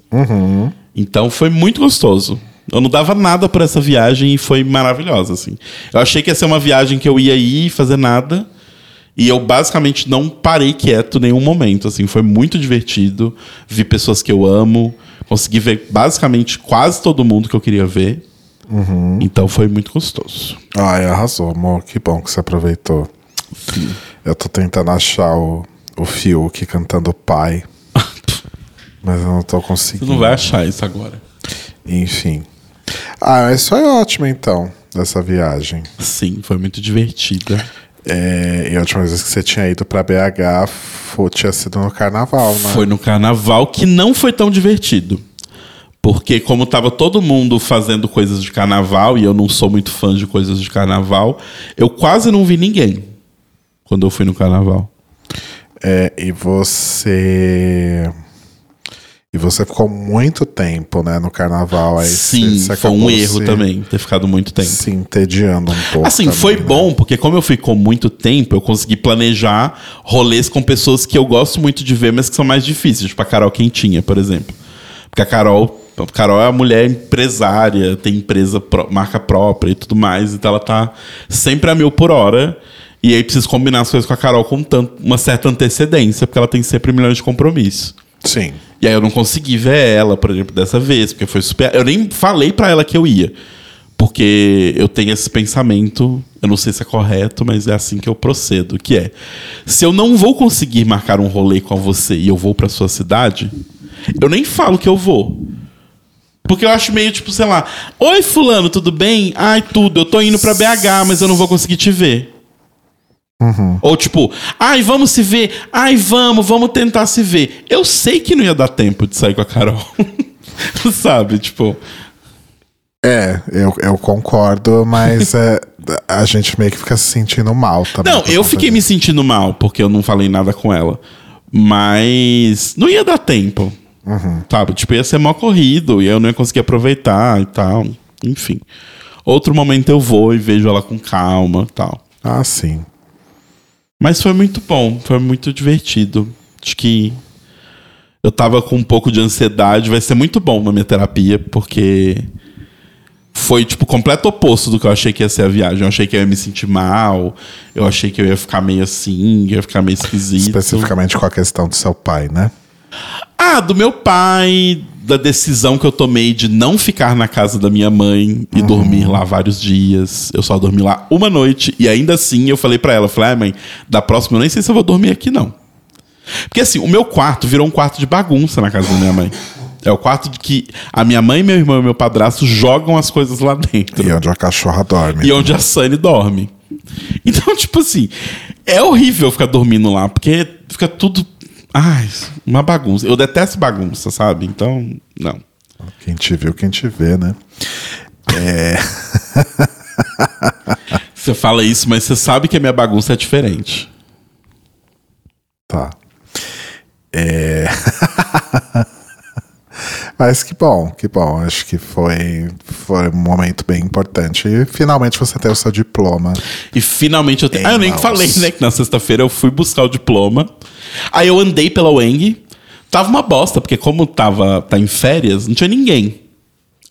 Então foi muito gostoso. Eu não dava nada por essa viagem e foi maravilhosa, assim. Eu achei que ia ser uma viagem que eu ia ir e fazer nada. E eu basicamente não parei quieto em nenhum momento, assim. Foi muito divertido. Vi pessoas que eu amo. Consegui ver basicamente quase todo mundo que eu queria ver. Então foi muito gostoso. Ai, arrasou, amor. Que bom que você aproveitou. Eu tô tentando achar o, o Fiuk cantando pai. (laughs) mas eu não tô Você conseguindo. não vai achar isso agora. Enfim. Ah, mas foi ótimo então, dessa viagem. Sim, foi muito divertida. É, e a última vez que você tinha ido pra BH foi, tinha sido no carnaval, né? Foi no carnaval que não foi tão divertido. Porque como tava todo mundo fazendo coisas de carnaval e eu não sou muito fã de coisas de carnaval, eu quase não vi ninguém quando eu fui no carnaval. É, e você. E você ficou muito tempo, né, no carnaval. Aí Sim, você, você foi um erro se- também ter ficado muito tempo. Se entediando um pouco. Assim, também, foi né? bom, porque como eu fui com muito tempo, eu consegui planejar rolês com pessoas que eu gosto muito de ver, mas que são mais difíceis, tipo a Carol Quentinha, por exemplo. Porque a Carol, Carol é uma mulher empresária, tem empresa, marca própria e tudo mais, então ela tá sempre a mil por hora. E aí preciso combinar as coisas com a Carol com tanto, uma certa antecedência, porque ela tem sempre milhões de compromissos. Sim. E aí eu não consegui ver ela, por exemplo, dessa vez, porque foi super. Eu nem falei pra ela que eu ia. Porque eu tenho esse pensamento, eu não sei se é correto, mas é assim que eu procedo, que é: se eu não vou conseguir marcar um rolê com você e eu vou pra sua cidade, eu nem falo que eu vou. Porque eu acho meio tipo, sei lá, oi fulano, tudo bem? Ai, tudo, eu tô indo pra BH, mas eu não vou conseguir te ver. Ou tipo, ai, vamos se ver. Ai, vamos, vamos tentar se ver. Eu sei que não ia dar tempo de sair com a Carol. (laughs) Sabe, tipo. É, eu, eu concordo, mas é, a gente meio que fica se sentindo mal também. Não, eu fiquei me sentindo mal porque eu não falei nada com ela. Mas não ia dar tempo. Sabe? Tipo, ia ser mó corrido e eu não ia conseguir aproveitar e tal. Enfim. Outro momento eu vou e vejo ela com calma e tal. Ah, sim. Mas foi muito bom, foi muito divertido. Acho que eu tava com um pouco de ansiedade, vai ser muito bom na minha terapia, porque foi tipo completo oposto do que eu achei que ia ser a viagem. Eu achei que eu ia me sentir mal, eu achei que eu ia ficar meio assim, ia ficar meio esquisito. Especificamente com a questão do seu pai, né? Ah, do meu pai, da decisão que eu tomei de não ficar na casa da minha mãe e dormir lá vários dias. Eu só dormi lá uma noite e ainda assim eu falei pra ela, falei, ah, mãe, da próxima eu nem sei se eu vou dormir aqui não. Porque assim, o meu quarto virou um quarto de bagunça na casa da minha mãe. É o quarto de que a minha mãe, meu irmão e meu padrasto jogam as coisas lá dentro. E onde a cachorra dorme. E onde a Sunny dorme. Então, tipo assim, é horrível ficar dormindo lá, porque fica tudo. Ai, uma bagunça. Eu detesto bagunça, sabe? Então, não. Quem te viu, quem te vê, né? É. (laughs) Você fala isso, mas você sabe que a minha bagunça é diferente. Tá. É. (laughs) Mas que bom, que bom. Acho que foi, foi um momento bem importante. E finalmente você tem o seu diploma. E finalmente eu tenho. Ah, eu nem mãos. falei, né? Que na sexta-feira eu fui buscar o diploma. Aí eu andei pela Weng. Tava uma bosta, porque como tava tá em férias, não tinha ninguém.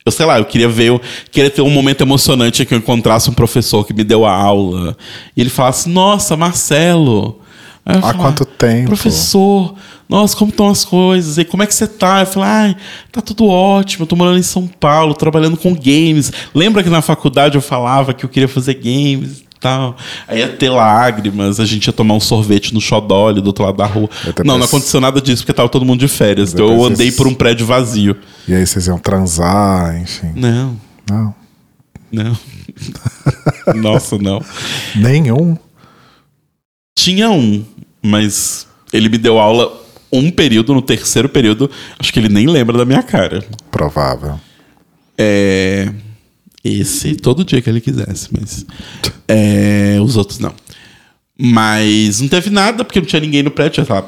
Eu sei lá, eu queria ver, eu queria ter um momento emocionante que eu encontrasse um professor que me deu a aula. E ele falasse, nossa, Marcelo. Há falava, quanto tempo? Professor, nossa, como estão as coisas? E como é que você tá? Eu falei, ai, tá tudo ótimo, eu tô morando em São Paulo, trabalhando com games. Lembra que na faculdade eu falava que eu queria fazer games e tal? Aí ia ter lágrimas, a gente ia tomar um sorvete no Xodó do outro lado da rua. Não, não aconteceu nada disso, porque tava todo mundo de férias. Então eu andei vocês- por um prédio vazio. E aí vocês iam transar, enfim. Não, Não. não. (laughs) Nossa, não. Nenhum. Tinha um, mas ele me deu aula um período, no terceiro período, acho que ele nem lembra da minha cara. Provável. É. Esse todo dia que ele quisesse, mas. É, os outros não. Mas não teve nada, porque não tinha ninguém no prédio, tinha sei lá,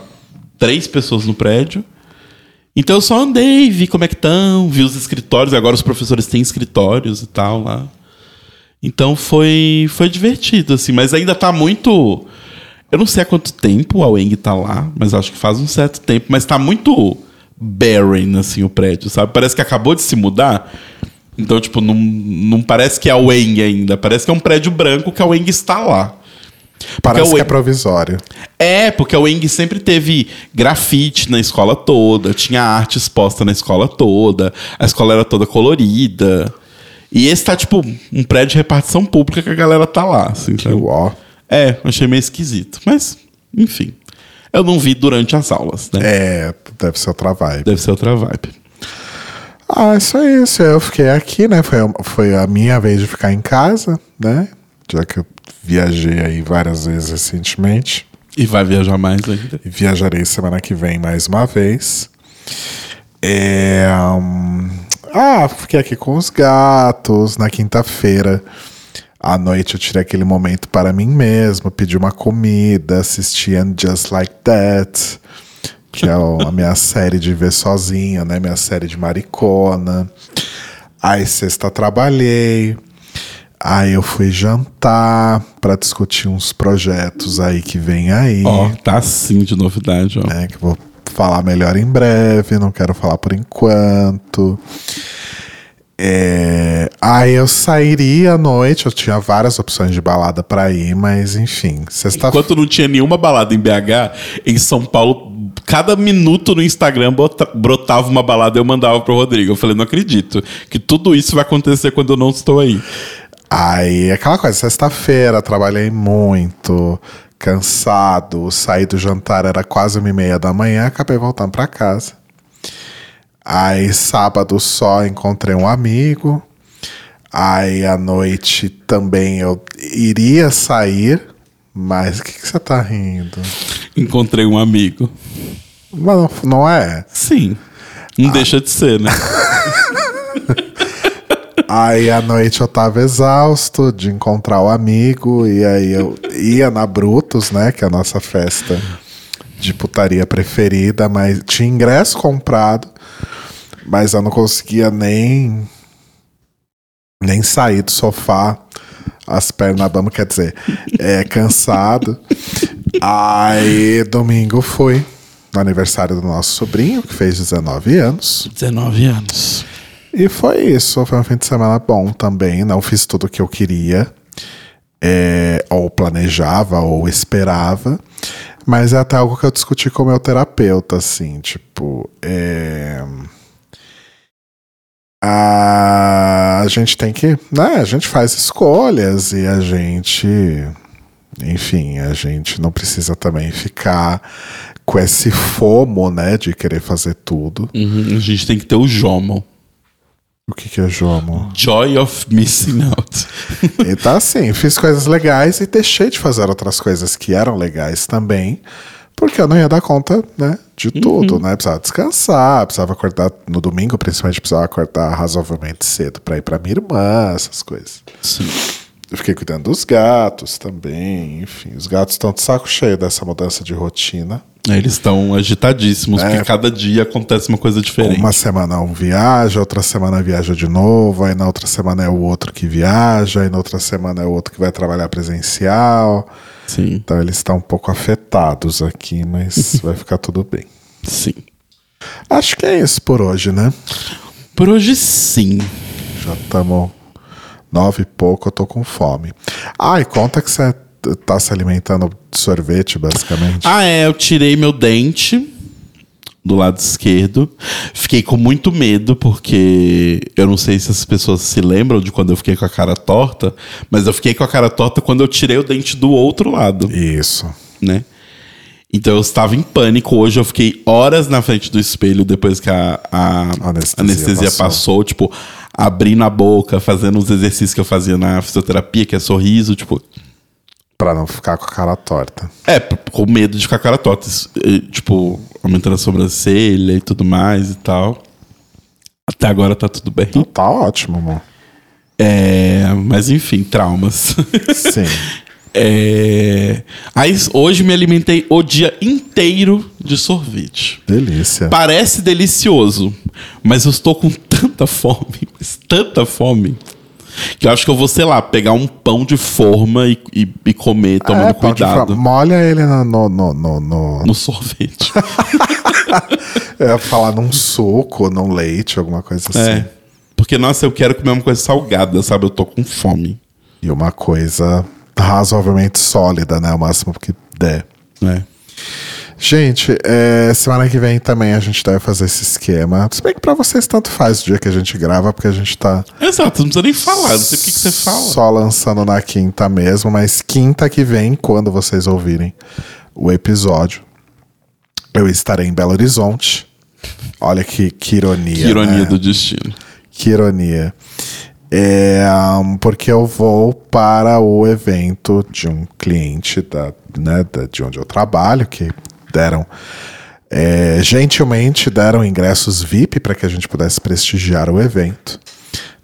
três pessoas no prédio. Então eu só andei, vi como é que estão, vi os escritórios, agora os professores têm escritórios e tal lá. Então foi, foi divertido, assim, mas ainda tá muito. Eu não sei há quanto tempo a Weng tá lá, mas acho que faz um certo tempo, mas tá muito barren, assim, o prédio, sabe? Parece que acabou de se mudar. Então, tipo, não, não parece que é a Weng ainda. Parece que é um prédio branco que a Weng está lá. Parece que é provisório. É, porque a Weng sempre teve grafite na escola toda, tinha arte exposta na escola toda, a escola era toda colorida. E esse tá, tipo, um prédio de repartição pública que a galera tá lá, assim, sabe? Uó. É, achei meio esquisito. Mas, enfim. Eu não vi durante as aulas, né? É, deve ser outra vibe. Deve ser outra vibe. Ah, isso é isso. Eu fiquei aqui, né? Foi, foi a minha vez de ficar em casa, né? Já que eu viajei aí várias vezes recentemente. E vai viajar mais ainda. E viajarei semana que vem mais uma vez. É, hum, ah, fiquei aqui com os gatos. Na quinta-feira à noite eu tirei aquele momento para mim mesmo, pedi uma comida, assisti And Just Like That, que é a minha (laughs) série de ver sozinha, né? Minha série de maricona. Aí sexta trabalhei. Aí eu fui jantar para discutir uns projetos aí que vem aí Ó, tá sim de novidade, ó. né, que eu vou falar melhor em breve, não quero falar por enquanto. É, aí eu sairia à noite, eu tinha várias opções de balada pra ir, mas enfim, sexta Enquanto não tinha nenhuma balada em BH, em São Paulo, cada minuto no Instagram brotava uma balada e eu mandava pro Rodrigo. Eu falei, não acredito que tudo isso vai acontecer quando eu não estou aí. Aí, aquela coisa, sexta-feira, trabalhei muito, cansado, saí do jantar, era quase uma e meia da manhã, acabei voltando pra casa. Aí, sábado só, encontrei um amigo. Aí, à noite também eu iria sair, mas o que, que você tá rindo? Encontrei um amigo. Mas não, não é? Sim. Não deixa de ser, né? (laughs) Aí à noite eu tava exausto de encontrar o amigo, e aí eu ia na Brutus, né? Que é a nossa festa de putaria preferida, mas tinha ingresso comprado, mas eu não conseguia nem nem sair do sofá, as pernas bamba, quer dizer, é cansado. Aí, domingo fui no aniversário do nosso sobrinho, que fez 19 anos. 19 anos. E foi isso. Foi um fim de semana bom também. Não fiz tudo o que eu queria, é, ou planejava, ou esperava. Mas é até algo que eu discuti com o meu terapeuta, assim, tipo. É, a, a gente tem que. Né, a gente faz escolhas e a gente. Enfim, a gente não precisa também ficar com esse fomo, né, de querer fazer tudo. Uhum, a gente tem que ter o JOMO. O que, que é Jomo? Joy of Missing Out. (laughs) Então, assim, fiz coisas legais e deixei de fazer outras coisas que eram legais também, porque eu não ia dar conta, né, de tudo, né? Precisava descansar, precisava acordar no domingo, principalmente precisava acordar razoavelmente cedo para ir para minha irmã, essas coisas. Sim. Eu fiquei cuidando dos gatos também, enfim, os gatos estão de saco cheio dessa mudança de rotina. Eles estão agitadíssimos, É. porque cada dia acontece uma coisa diferente. Uma semana um viaja, outra semana viaja de novo, aí na outra semana é o outro que viaja, aí na outra semana é o outro que vai trabalhar presencial. Sim, Então eles estão um pouco afetados aqui, mas (laughs) vai ficar tudo bem. sim. Acho que é isso por hoje, né? Por hoje, sim. Já estamos nove e pouco, eu tô com fome. Ah, e conta que você tá se alimentando de sorvete, basicamente. Ah, é, eu tirei meu dente do lado esquerdo. Fiquei com muito medo, porque eu não sei se as pessoas se lembram de quando eu fiquei com a cara torta, mas eu fiquei com a cara torta quando eu tirei o dente do outro lado, Isso. né? Então eu estava em pânico. Hoje eu fiquei horas na frente do espelho depois que a, a Anestesia anestesia, passou. passou. tipo, abrindo a boca, fazendo os exercícios que eu fazia na fisioterapia, que é sorriso, tipo, Pra não ficar com a cara torta. É, com medo de ficar cara torta. Isso, eh, Tipo, aumentando a sobrancelha e tudo mais e tal. Até agora tá tudo bem. Então tá ótimo, amor. É, mas enfim, traumas. Sim. (laughs) É, aí hoje me alimentei o dia inteiro de sorvete. Delícia. Parece delicioso, mas eu estou com tanta fome, mas tanta fome, que eu acho que eu vou, sei lá, pegar um pão de forma e, e- e comer, tomando É, cuidado. Molha ele no. no, no, no, no- sorvete. (laughs) Ia falar num suco, num leite, alguma coisa assim. É. Porque, nossa, eu quero comer uma coisa salgada, sabe? Eu tô com fome. E uma coisa razoavelmente sólida, né? O máximo que der. né? Gente, é, semana que vem também a gente deve fazer esse esquema. Se bem que pra vocês tanto faz o dia que a gente grava, porque a gente tá Exato, não precisa nem falar, não sei por que que você fala. só lançando na quinta mesmo, mas quinta que vem, quando vocês ouvirem o episódio, eu estarei em Belo Horizonte. Olha que, que ironia. Que ironia né? do destino. Que ironia. É, porque eu vou para o evento de um cliente da, né, da- de onde eu trabalho, que deram. é, gentilmente deram ingressos VIP para que a gente pudesse prestigiar o evento.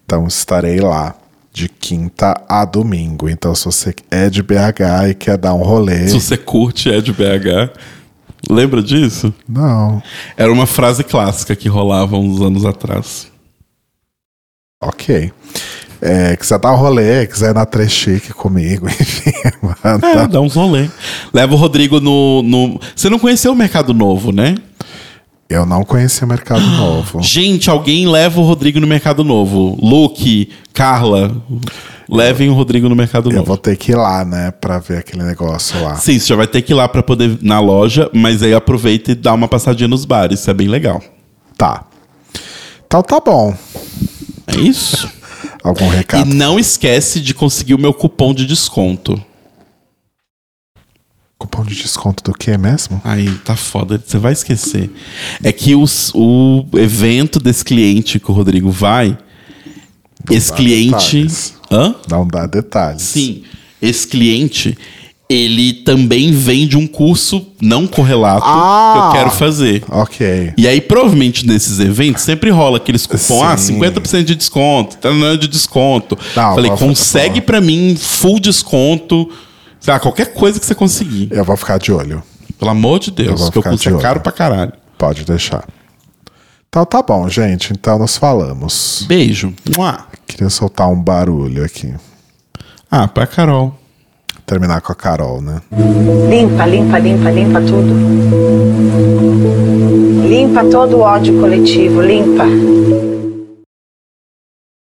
Então estarei lá de quinta a domingo. Então, se você é de BH e quer dar um rolê. Se você curte é de BH, lembra disso? Não. Era uma frase clássica que rolava uns anos atrás. Ok. É, quiser dar um rolê, quiser ir na Trechique comigo, (laughs) enfim, manda. É, dá uns rolê. Leva o Rodrigo no, no. Você não conheceu o Mercado Novo, né? Eu não conhecia o Mercado Novo. Gente, alguém leva o Rodrigo no Mercado Novo. Luke, Carla, levem o Rodrigo no Mercado Eu Novo. vou ter que ir lá, né, pra ver aquele negócio lá. Sim, você já vai ter que ir lá pra poder ir na loja, mas aí aproveita e dá uma passadinha nos bares, isso é bem legal. Tá. Então tá bom. É isso? Algum E recado? não esquece de conseguir o meu cupom de desconto. Cupom de desconto do que mesmo? Aí tá foda, você vai esquecer. É que os, o evento desse cliente que o Rodrigo vai, esse dá cliente. detalhes. Hã? Não dá detalhes. Sim, esse cliente, ele também vende um curso não correlato Ah! que eu quero fazer. Ok. E aí, provavelmente, nesses eventos, sempre rola aqueles cupom, ah, Sim. 50% de desconto, tanã de desconto. Não, Falei, vou- consegue pra mim full desconto, sei lá, qualquer coisa que você conseguir. Eu vou ficar de olho. Pelo amor de Eu Deus, que o curso de é caro pra caralho. Pode deixar. Então tá bom, gente. Então nos falamos. Beijo. Mua. Queria soltar um barulho aqui. Ah, pra Carol. Terminar com a Carol, né? Limpa, limpa, limpa, limpa tudo. Limpa todo o ódio coletivo, limpa.